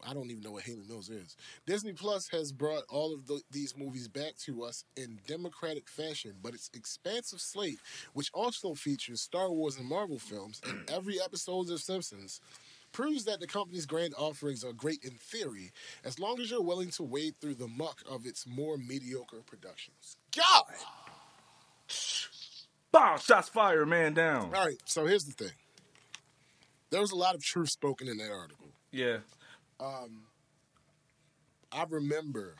I don't even know what Hayley Mills is. Disney Plus has brought all of the, these movies back to us in democratic fashion, but its expansive slate, which also features Star Wars and Marvel films and every episode of Simpsons, proves that the company's grand offerings are great in theory, as long as you're willing to wade through the muck of its more mediocre productions. God! Bow, shots fired, man down. All right, so here's the thing. There was a lot of truth spoken in that article. Yeah. Um, I remember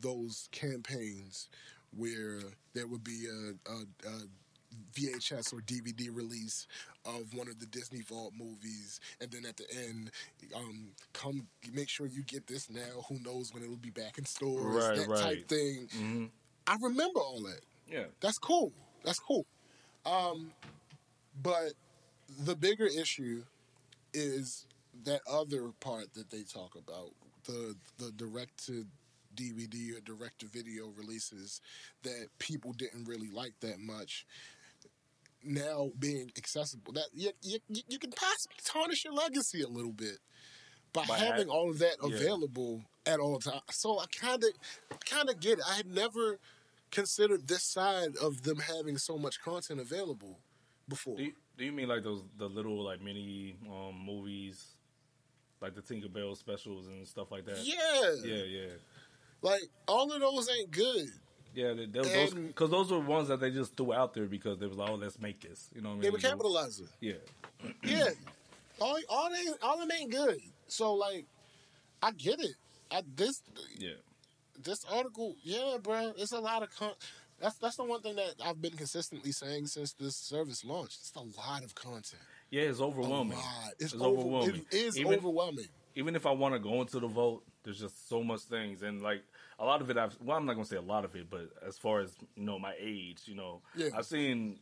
those campaigns where there would be a, a, a VHS or DVD release of one of the Disney Vault movies, and then at the end, um, come make sure you get this now. Who knows when it'll be back in stores? Right, that right. type thing. hmm I remember all that. Yeah. That's cool. That's cool. Um, but the bigger issue is that other part that they talk about the the direct to DVD or direct to video releases that people didn't really like that much. Now being accessible, that you, you, you can possibly tarnish your legacy a little bit by, By having ha- all of that yeah. available at all times. So I kind of kind of get it. I had never considered this side of them having so much content available before. Do you, do you mean like those the little like mini um, movies, like the Tinkerbell specials and stuff like that? Yeah. Yeah, yeah, Like all of those ain't good. Yeah. they- they- those because those were ones that they just threw out there because they was like, oh, let's make this. You know what I mean? They were capitalizing. Yeah, Yeah. all all they all them ain't good. So like I get it. I this yeah, this article, yeah, bro, it's a lot of con that's that's the one thing that I've been consistently saying since this service launched. It's a lot of content. yeah. It's overwhelming. It's, It's over- overwhelming. It is Even- overwhelming. even if I want to go into the vote, there's just so much things, and like a lot of it, I've well, I'm not gonna say a lot of it, but as far as you know, my age, you know, Yeah. I've seen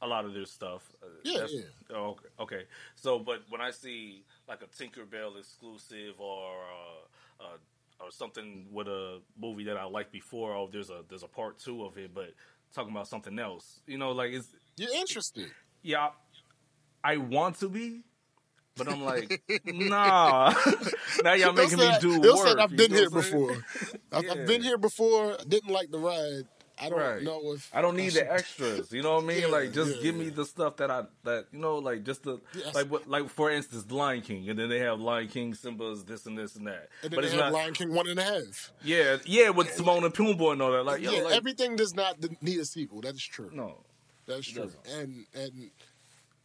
a lot of their stuff. Uh, Yeah, that's- yeah. oh, okay, okay. So, but when I see like a Tinkerbell exclusive or uh, uh, or something with a movie that I liked before, oh, there's a there's a part two of it, but talking about something else, you know, like it's You're interested. yeah, I want to be, but I'm like, nah. now y'all making me do they'll work. say, I've been here what I'm saying? before. I've, I've been here before. Didn't like the ride. I don't Right. know if I don't need should- the extras. You know what I mean? Yeah, like just yeah, give me the stuff that I that you know like just the Yes. like what like for instance the Lion King and then they have Lion King Simba's this and this and that. And then but they it's have not Lion King one and a half. yeah yeah with Timon and Pumbaa and all that like yo yeah, like, everything does not need a sequel. That is true. no That's true. And and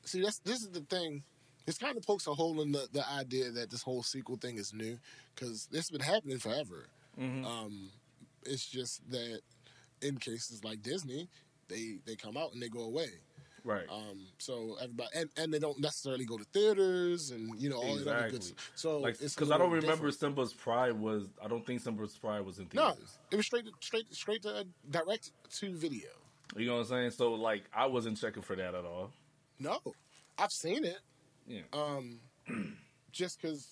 see, that's this is the thing. This kind of pokes a hole in the, the idea that this whole sequel thing is new because it's been happening forever. Mhm. Um, it's just that in cases like Disney, they they come out and they go away. right Um, so everybody and, and they don't necessarily go to theaters and you know all that other good Exactly. stuff. So like it's because I don't remember different. Simba's Pride was I don't think Simba's Pride was in theaters. No, it was straight to, straight straight to uh, direct to video. You know what I'm saying? So like I wasn't checking for that at all. No, I've seen it. Yeah, Um, just because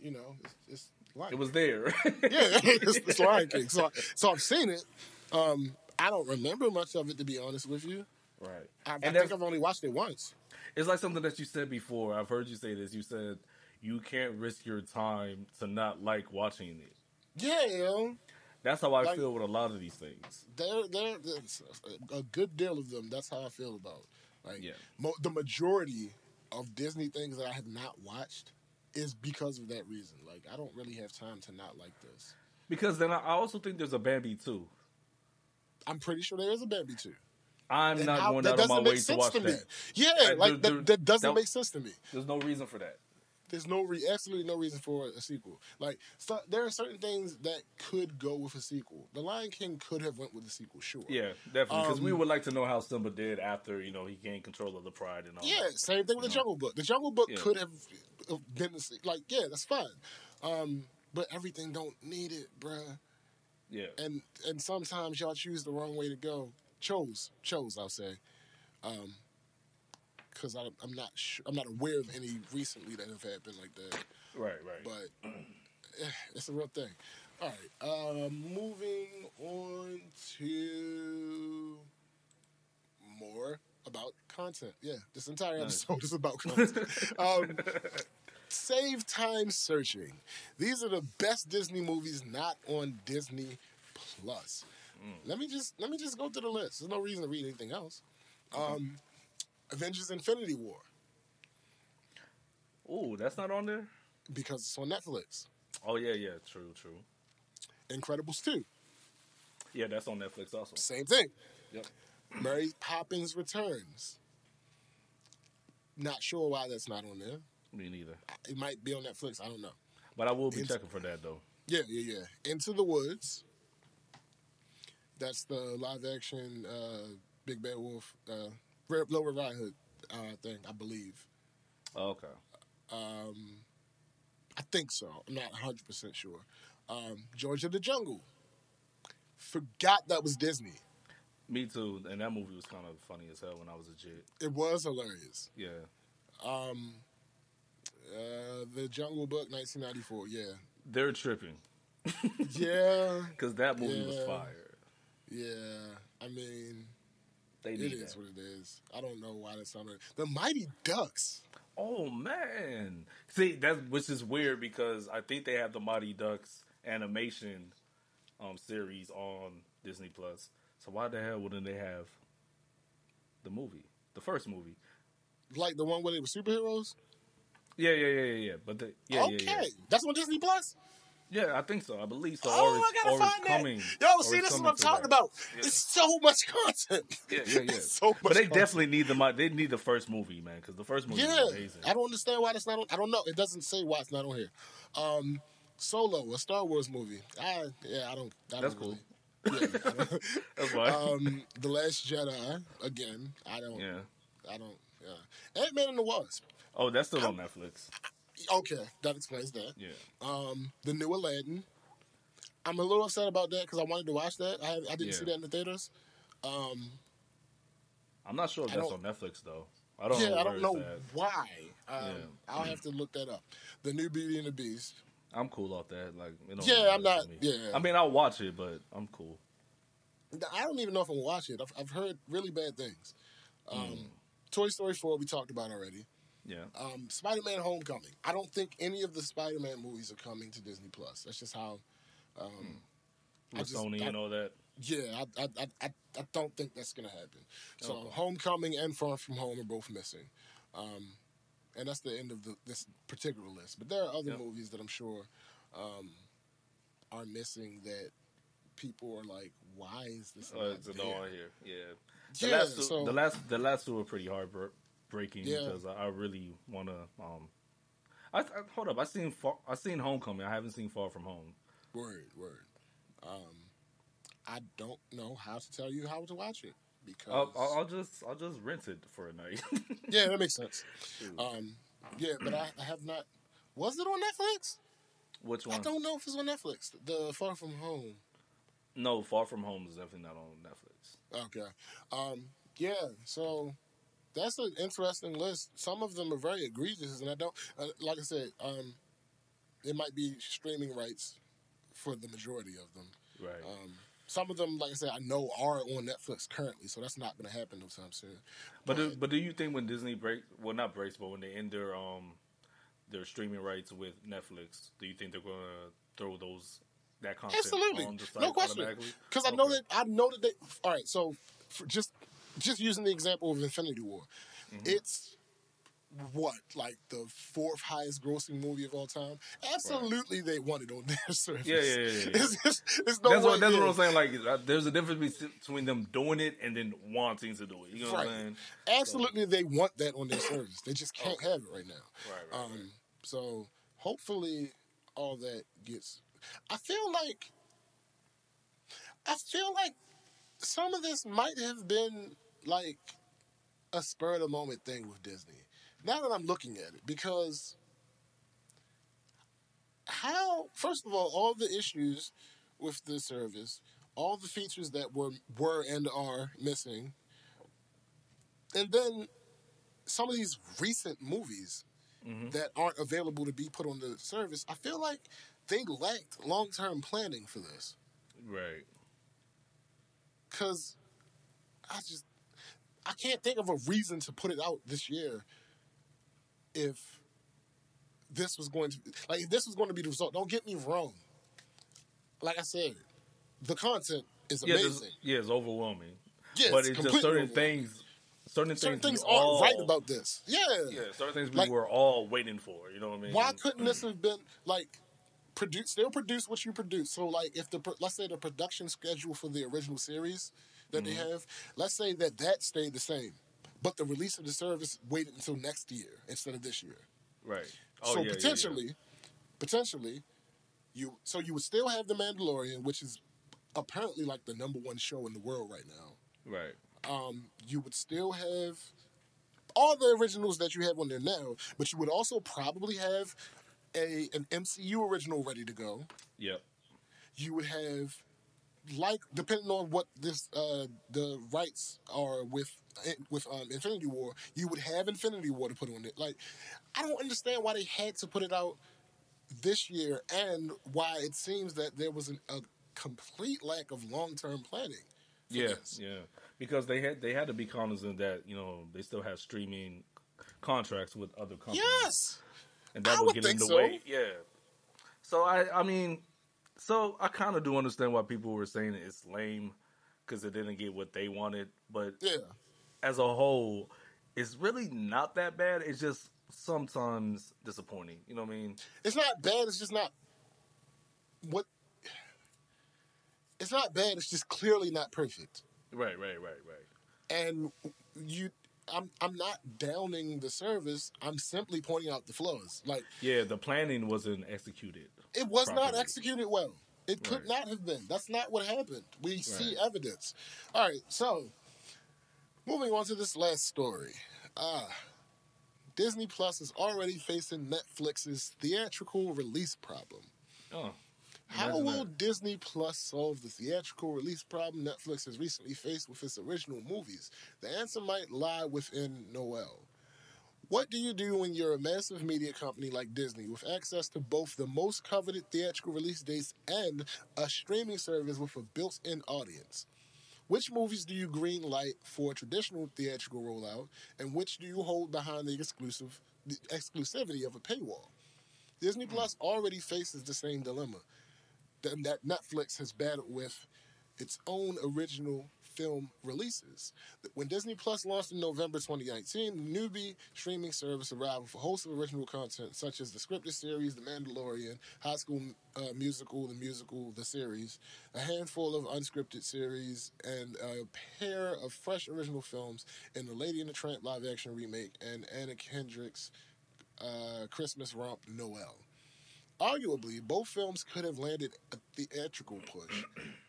you know it's, it's Lion it was there. Yeah, it's, it's Lion King. So so I've seen it. Um, I don't remember much of it to be honest with you. right. I, I think I've only watched it once. It's like something that you said before. I've heard you say this. You said you can't risk your time to not like watching it. Yeah, That's how I Like- feel with a lot of these things. there there there's a good deal of them. That's how I feel about like Yeah. mo- the majority of Disney things that I have not watched is because of that reason. Like I don't really have time to not like this. Because then I I also think there's a Bambi too. I'm pretty sure there is a Bambi too. I'm And not how- going out of my way to watch to that. Yeah, I- like there- that, that doesn't that- make sense to me. There's no reason for that. There's no re- absolutely no reason for a sequel. Like so, there are certain things that could go with a sequel. The Lion King could have went with a sequel, sure. Yeah, definitely. Because we Um, would like to know how Simba did after you know he gained control of the pride and all. Yeah, that. same thing with the? Jungle Book. The Jungle Book Yeah. could have been the like, yeah, that's fine. Um, but everything don't need it, bruh. yeah. And and sometimes y'all choose the wrong way to go. Chose, chose, I'll say. Um, because I'm not sure, I'm not aware of any recently that have happened like that. Right, right. but eh, it's a real thing. All right, um, moving on to more about content. Yeah, this entire Nice. episode is about content. um, save time searching. These are the best Disney movies not on Disney Plus. Let me just let me just go through the list. There's no reason to read anything else. Um, Avengers: Infinity War Oh, that's not on there. because it's on Netflix. Oh yeah, yeah. True, true. Incredibles 2, Yeah, that's on Netflix also. same thing. Yep. Mary Poppins Returns. Not sure why that's not on there. Me neither. It might be on Netflix. I don't know. But I will be It's- checking for that though. Yeah, yeah, yeah. Into the Woods. That's the live action uh, Big Bad Wolf, uh, Red- Lower Riding Hood uh, thing, I believe. Oh, okay. Um, I think so. I'm not 100% sure. Um, George of the Jungle. Forgot that was Disney. Me too. And that movie was kind of funny as hell when I was a kid. It was hilarious. Yeah. Um, uh, the Jungle Book, 1994. Yeah, They're tripping yeah, because that movie was Yeah. fire. yeah. I mean, They need is that. what it is. I don't know why that's on it. The Mighty Ducks. Oh man. See that which is weird because I think they have the Mighty Ducks animation um series on Disney Plus. So why the hell wouldn't they have the movie, the first movie? Like the one where they were superheroes. Yeah, yeah, yeah, yeah, yeah. But the, yeah, okay, yeah, yeah. that's on Disney Plus. Yeah, I think so. I believe so. Oh, or I gotta or find it's that. coming. Yo, see, this is what I'm talking that. about. Yeah. It's so much content. Yeah, yeah, yeah. So much. but they content. definitely need the they need the first movie, man, because the first movie Yeah, amazing. I don't understand why that's not on. I don't know. It doesn't say why it's not on here. Um, Solo, a Star Wars movie. I yeah, I don't. I That's don't cool. Really, yeah, I That's why. um, the Last Jedi. Again, I don't. yeah. I don't. Yeah, Ant Man and the Wasp. Oh, that's still on Netflix. Okay, that explains that. Yeah. Um, the new Aladdin. I'm a little upset about that because I wanted to watch that. I, I didn't Yeah. see that in the theaters. Um, I'm not sure if I that's on Netflix though. I don't yeah, know. I don't know why. Um, Yeah. I'll have to look that up. The new Beauty and the Beast. I'm cool off that. Like, Yeah, I'm not- me. yeah. I mean, I'll watch it, but I'm cool. I don't even know if I'm watch it. I've, I've heard really bad things. Um, Mm. Toy Story 4, we talked about already. Yeah. Um, Spider Man Homecoming. I don't think any of the Spider Man movies are coming to Disney Plus. That's just how. Um, I With just- Sony I- and all that. Yeah, I, I, I, I, I don't think that's going to happen. So, Okay. Homecoming and Far From Home are both missing. Um, and that's the end of the, this particular list. But there are other Yep. movies that I'm sure um, are missing that people are like, why is this Uh, not it's here. Yeah. The Yeah, last two, so the last the last two were pretty heartbreaking Yeah. because I, I really want to. Um, I, I hold up. I seen Far, I seen Homecoming. I haven't seen Far From Home. word, word. Um, I don't know how to tell you how to watch it because I'll, I'll, I'll just I'll just rent it for a night. yeah, that makes sense. Um, yeah, but I, I have not. Was it on Netflix? Which one? I don't know if it's on Netflix. The Far From Home. No, Far From Home is definitely not on Netflix. Okay. Um, yeah, so that's an interesting list. Some of them are very egregious, and I don't, uh, like I said, um, it might be streaming rights for the majority of them. Right. Um, some of them, like I said, I know are on Netflix currently, so that's not going to happen no time soon. But do, but do you think when Disney break well not breaks but when they end their um their streaming rights with Netflix, do you think they're gonna throw those that content Absolutely, on the site no question. Because I know that I know that they. All right, so for just just using the example of Infinity War, Mm-hmm. it's what like the fourth highest grossing movie of all time. Absolutely, they want it on their service. Yeah, yeah, yeah, yeah, yeah. It's, it's no that's what that's what I'm saying. Like, there's a difference between them doing it and then wanting to do it. You know what I'm saying? Absolutely, they want that on their service. They just can't have it right now. Right, right, Um, so hopefully, all that gets. I feel like. I feel like some of this might have been like a spur of the moment thing with Disney. Now that I'm looking at it, because how first of all, all the issues with the service, all the features that were were and are missing, and then some of these recent movies Mhm. that aren't available to be put on the service, I feel like they lacked long term planning for this. Right. Cause I just I can't think of a reason to put it out this year if this was going to like if this was going to be the result. Don't get me wrong. Like I said, the content is amazing. yeah, it's overwhelming. Yeah, but it's it's just certain things. Certain, Certain things, things aren't all, right about this. Yeah. Yeah, certain things we Like- were all waiting for. You know what I mean? Why couldn't this have been like produce? Still produce what you produce. So like, if the let's say the production schedule for the original series that they have, let's say that that stayed the same, but the release of the service waited until next year instead of this year. Right. Oh, so yeah, yeah, yeah. potentially, potentially, you so you would still have the Mandalorian, which is apparently like the number one show in the world right now. Right. um, you would still have all the originals that you have on there now, but you would also probably have a an MCU original ready to go. Yep. You would have like depending on what this uh the rights are with with um Infinity War, you would have Infinity War to put on it. Like I don't understand why they had to put it out this year and why it seems that there was an, a complete lack of long-term planning. Yeah, this. yeah. Because they had they had to be cognizant that you know they still have streaming contracts with other companies. Yes. and that I would would get in the so. way. Yeah. So I, I mean, so I kind of do understand why people were saying it's lame because it didn't get what they wanted. But Yeah. as a whole, it's really not that bad. It's just sometimes disappointing. You know what I mean? It's not bad. It's just not what. It's not bad. It's just clearly not perfect. Right, right, right, right. And you, I'm, I'm not downing the service. I'm simply pointing out the flaws. Like Yeah, the planning wasn't executed. It was not executed well. It could Right. not have been. That's not what happened. We see evidence. All right. So, moving on to this last story. Ah. Disney Plus is already facing Netflix's theatrical release problem. Oh, How will that. Disney Plus solve the theatrical release problem Netflix has recently faced with its original movies? The answer might lie within Noel. What do you do when you're a massive media company like Disney with access to both the most coveted theatrical release dates and a streaming service with a built in audience? Which movies do you green light for traditional theatrical rollout, and which do you hold behind the exclusive the exclusivity of a paywall? Disney hmm. Plus already faces the same dilemma that that Netflix has battled with its own original film releases. When Disney Plus launched in November 2019, the newbie streaming service arrived with a host of original content such as the scripted series The Mandalorian, High School uh, Musical, the musical, the series, a handful of unscripted series, and a pair of fresh original films in the Lady and the Tramp live action remake and Anna Kendrick's uh, Christmas romp Noel. Arguably, both films could have landed a theatrical push,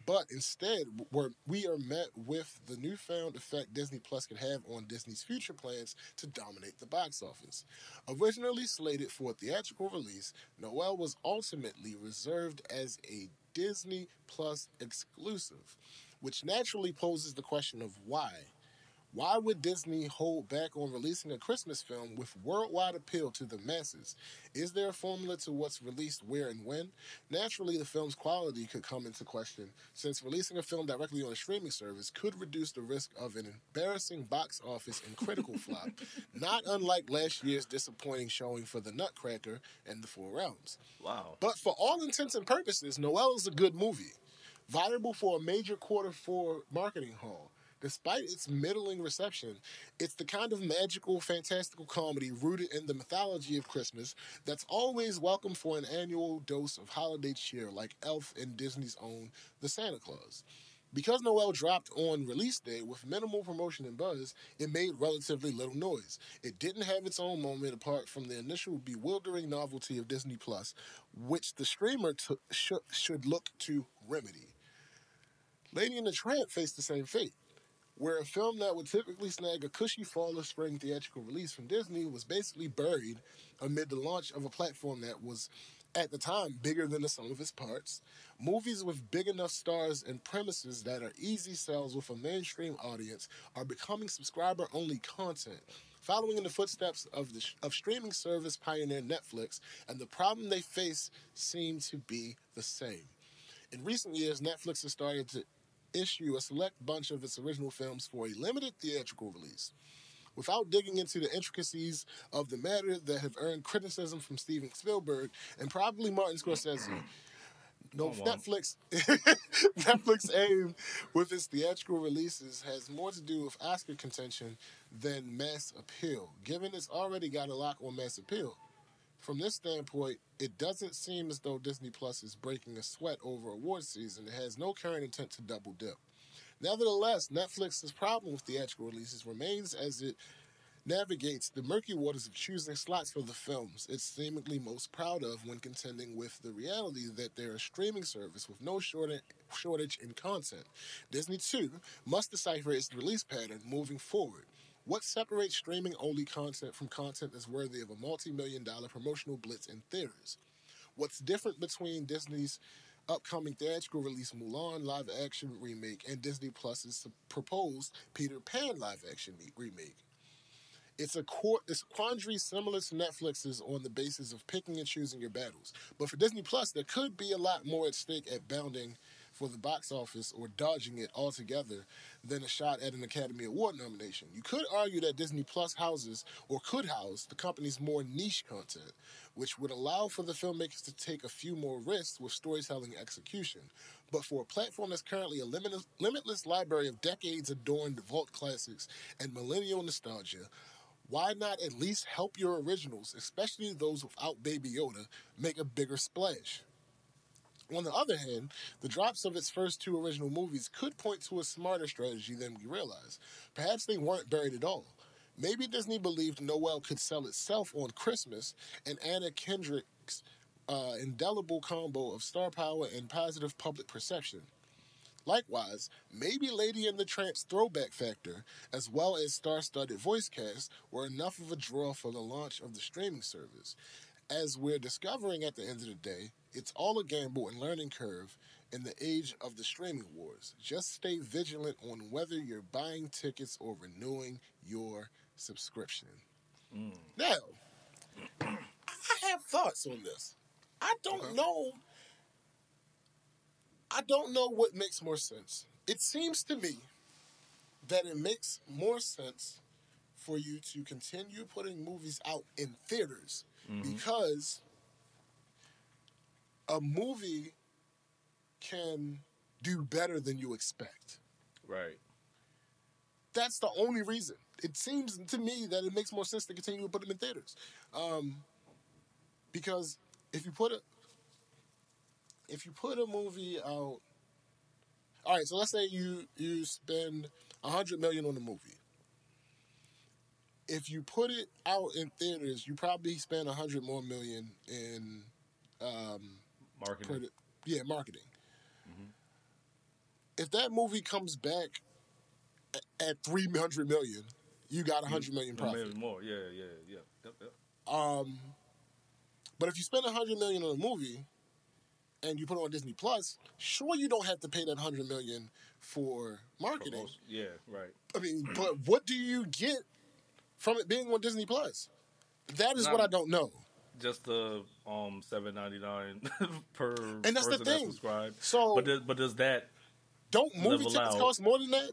but instead, we're, we are met with the newfound effect Disney Plus could have on Disney's future plans to dominate the box office. Originally slated for a theatrical release, Noel was ultimately reserved as a Disney Plus exclusive, which naturally poses the question of why. Why would Disney hold back on releasing a Christmas film with worldwide appeal to the masses? Is there a formula to what's released where and when? Naturally, the film's quality could come into question, since releasing a film directly on a streaming service could reduce the risk of an embarrassing box office and critical flop, not unlike last year's disappointing showing for The Nutcracker and The Four Realms. Wow. But for all intents and purposes, Noel is a good movie, viable for a major quarter four marketing haul. Despite its middling reception, it's the kind of magical, fantastical comedy rooted in the mythology of Christmas that's always welcome for an annual dose of holiday cheer, like Elf and Disney's own The Santa Claus. Because Noel dropped on release day with minimal promotion and buzz, it made relatively little noise. It didn't have its own moment apart from the initial bewildering novelty of Disney Plus, which the streamer t- sh- should look to remedy. Lady and the Tramp faced the same fate where a film that would typically snag a cushy fall or spring theatrical release from Disney was basically buried amid the launch of a platform that was, at the time, bigger than the sum of its parts. Movies with big enough stars and premises that are easy sells with a mainstream audience are becoming subscriber only content. Following in the footsteps of the of streaming service pioneer Netflix, and the problem they face seem to be the same. In recent years, Netflix has started to issue a select bunch of its original films for a limited theatrical release. Without digging into the intricacies of the matter that have earned criticism from Steven Spielberg and probably Martin Scorsese, mm-hmm. no, Netflix Netflix aim with its theatrical releases has more to do with Oscar contention than mass appeal, given it's already got a lock on mass appeal. From this standpoint, it doesn't seem as though Disney Plus is breaking a sweat over award season. It has no current intent to double dip. Nevertheless, Netflix's problem with theatrical releases remains as it navigates the murky waters of choosing slots for the films it's seemingly most proud of when contending with the reality that they're a streaming service with no shortage in content. Disney, too, must decipher its release pattern moving forward. What separates streaming only content from content that's worthy of a multi million dollar promotional blitz in theaters? What's different between Disney's upcoming theatrical release Mulan live action remake and Disney Plus's proposed Peter Pan live action remake? It's a core, it's a quandary similar to Netflix's on the basis of picking and choosing your battles. But for Disney Plus, there could be a lot more at stake at bounding for the box office or dodging it altogether than a shot at an Academy Award nomination. You could argue that Disney Plus houses or could house the company's more niche content, which would allow for the filmmakers to take a few more risks with storytelling execution. But for a platform that's currently a limitless, limitless library of decades adorned vault classics and millennial nostalgia, why not at least help your originals, especially those without Baby Yoda, make a bigger splash? On the other hand, the drops of its first two original movies could point to a smarter strategy than we realize. Perhaps they weren't buried at all. Maybe Disney believed Noel could sell itself on Christmas, and Anna Kendrick's uh, indelible combo of star power and positive public perception. Likewise, maybe Lady and the Tramp's throwback factor, as well as star studded voice cast, were enough of a draw for the launch of the streaming service. As we're discovering at the end of the day, it's all a gamble and learning curve in the age of the streaming wars. Just stay vigilant on whether you're buying tickets or renewing your subscription. Mm. Now, I have thoughts on this. I don't Okay. know. I don't know what makes more sense. it seems to me that it makes more sense for you to continue putting movies out in theaters Mm-hmm. because a movie can do better than you expect. Right. That's the only reason. It seems to me that it makes more sense to continue to put them in theaters, um, because if you put a if you put a movie out, all right. So let's say you you spend a hundred million on a movie. If you put it out in theaters, you probably spend a hundred more million in um, Marketing. yeah, marketing. If that movie comes back a- at three hundred million, you got a hundred million profit. Maybe more. Yeah, yeah, yeah. Yep, yep. Um, but if you spend a hundred million on a movie and you put it on Disney Plus, sure you don't have to pay that hundred million for marketing. Promotion. Yeah, right. I mean, but what do you get from it being on Disney Plus? That is Not- what I don't know. Just the um seven ninety nine per and that's the person thing. subscribed. So- but does, but does that? Don't movie tickets out. cost more than that?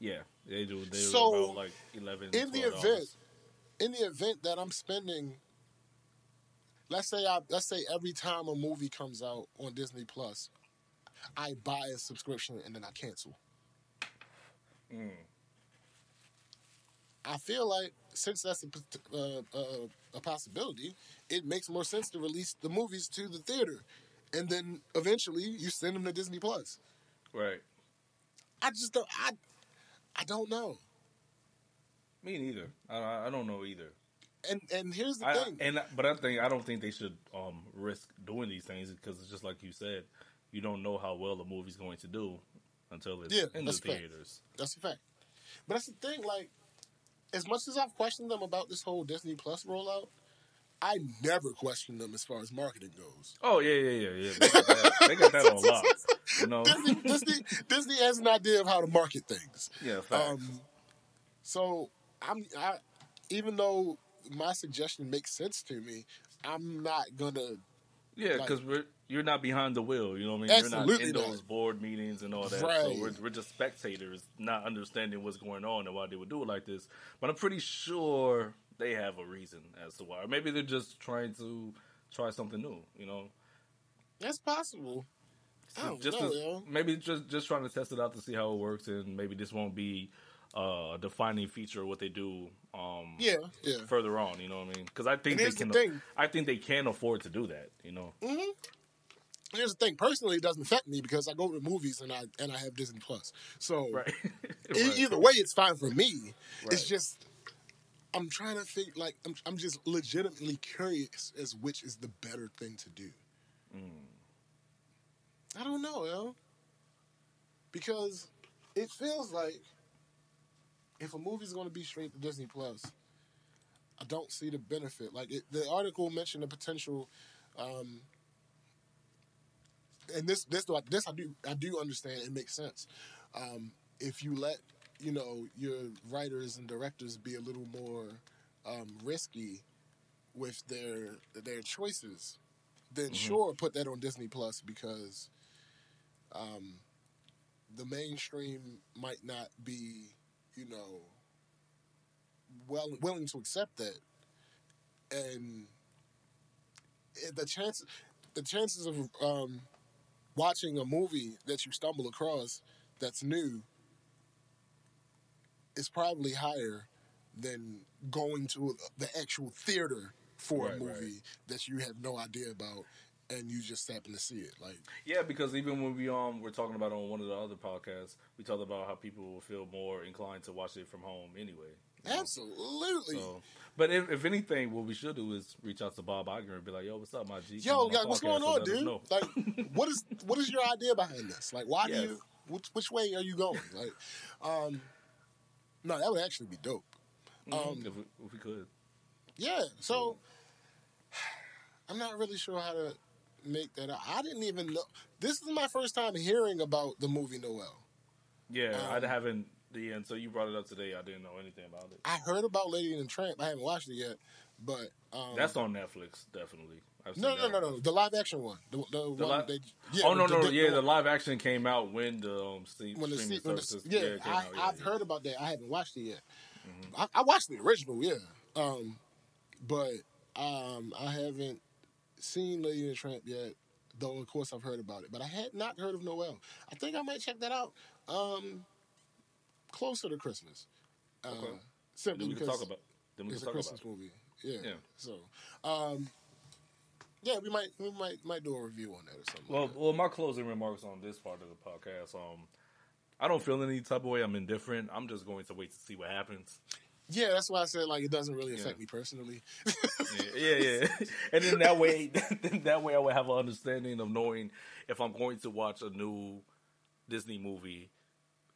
Yeah, they do. They So, like eleven. in the event, in the event that I'm spending, let's say I let's say every time a movie comes out on Disney Plus, I buy a subscription and then I cancel. Mm. I feel like since that's a, uh, uh, a possibility, it makes more sense to release the movies to the theater, and then eventually you send them to Disney Plus. right. I just don't. I I don't know. Me neither. I, I don't know either. And and here's the I, thing. and but I think I don't think they should um risk doing these things because it's just like you said, you don't know how well the movie's going to do until it's Yeah, in the that's a fact. theaters. That's a fact. But that's the thing, like, as much as I've questioned them about this whole Disney Plus rollout, I never questioned them as far as marketing goes. Oh yeah, yeah, yeah, yeah. They got that, they got that on lock. You know. Disney, Disney, Disney has an idea of how to market things. Yeah, facts. Um, so I'm, I, even though my suggestion makes sense to me, I'm not gonna. Yeah, like- because we're you're not behind the wheel. You know what I mean? You're not in not. those board meetings and all that. Right. So we're we're just spectators, not understanding what's going on and why they would do it like this. But I'm pretty sure they have a reason as to why. Or maybe they're just trying to try something new. You know. That's possible. I don't just know, to- maybe just just trying to test it out to see how it works, and maybe this won't be uh, a defining feature of what they do. Um, Yeah, yeah. Further on, you know what I mean? Because I think they the can. thing. I think they can afford to do that. You know. hmm Here's the thing. Personally, it doesn't affect me because I go to movies and I and I have Disney Plus. So Right. Right. Either way, it's fine for me. It's just I'm trying to think. Like I'm, I'm just legitimately curious as which is the better thing to do. Mm. I don't know, yo. Because it feels like if a movie's going to be straight to Disney Plus, I don't see the benefit. Like it, the article mentioned the potential, um, and this this I- this I do I do understand. It makes sense. Um, if you let you know your writers and directors be a little more um, risky with their their choices, then sure put that on Disney Plus because um, the mainstream might not be you know well willing to accept that, and the chance the chances of um, watching a movie that you stumble across that's new is probably higher than going to the actual theater for a Right, right. movie that you have no idea about and you just happen to see it. Like, Yeah, because even when we um were talking about on one of the other podcasts, we talked about how people will feel more inclined to watch it from home anyway. you know? absolutely. So, but if, if anything, what we should do is reach out to Bob Iger and be like, "Yo, what's up, my G? Yo, like, what's going on, dude? Like, what is what is your idea behind this? Like, why Yes. do you which which way are you going? Like, um, no, that would actually be dope. Mhm, um, if, we, if we could, Yeah, so I'm not really sure how to make that. up. I didn't even know. This is my first time hearing about the movie Noel. yeah, Um, I haven't. Yeah, and so you brought it up today. I didn't know anything about it. I heard about Lady and the Tramp. I haven't watched it yet, but um, That's on Netflix, definitely. I've seen No, no, no, no. The live action one. The, the, one li- they, oh no, the- no, the- yeah, the- the live action came out when the um, when the, when the services. yeah, I, yeah, I've yeah. heard about that. I haven't watched it yet. Mm-hmm. I, I watched the original, yeah, um, but um, I haven't seen Lady and the Tramp yet. Though of course I've heard about it, but I had not heard of Noel. I think I might check that out um, closer to Christmas. Uh, Okay. Simply Then we can because talk about. Then we it's can a Christmas about. it. movie. Yeah. Yeah. So, um, yeah, we might we might might do a review on that or something. Well, like well, my closing remarks on this part of the podcast. Um, I don't feel any type of way. I'm indifferent. I'm just going to wait to see what happens. Yeah, that's why I said like it doesn't really affect Yeah. me personally. Yeah, yeah, yeah. and then that way, then that way, I would have an understanding of knowing if I'm going to watch a new Disney movie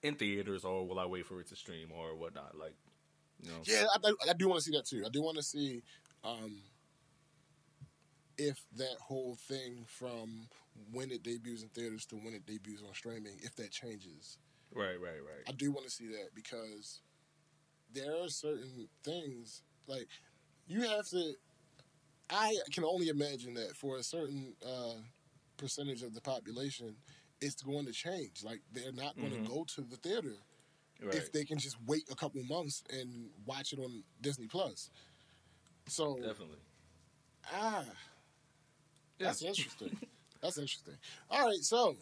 in theaters or will I wait for it to stream or whatnot. Like, you know, Yeah, I, I, I do want to see that too. I do want to see um, if that whole thing from when it debuts in theaters to when it debuts on streaming, if that changes. right, right, right. I do want to see that because there are certain things like you have to. I can only imagine that for a certain uh, percentage of the population, it's going to change. Like they're not going to Mhm. go to the theater Right. if they can just wait a couple months and watch it on Disney Plus. So Definitely. ah, that's Yeah. interesting. that's interesting. All right, so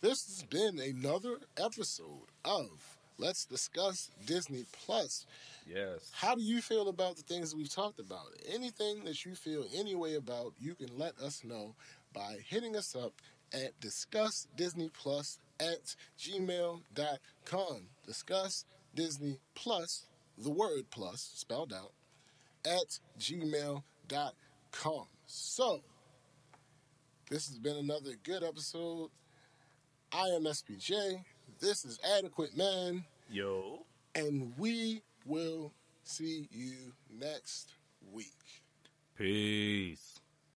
this has been another episode of Let's Discuss Disney Plus. Yes. How do you feel about the things we've talked about? Anything that you feel any way about, you can let us know by hitting us up at Discuss Disney Plus at gmail.com. Discuss Disney Plus, the word plus spelled out, at gmail.com. So, this has been another good episode. I am SPJ. This is Adequate Man Yo. and we will see you next week. Peace.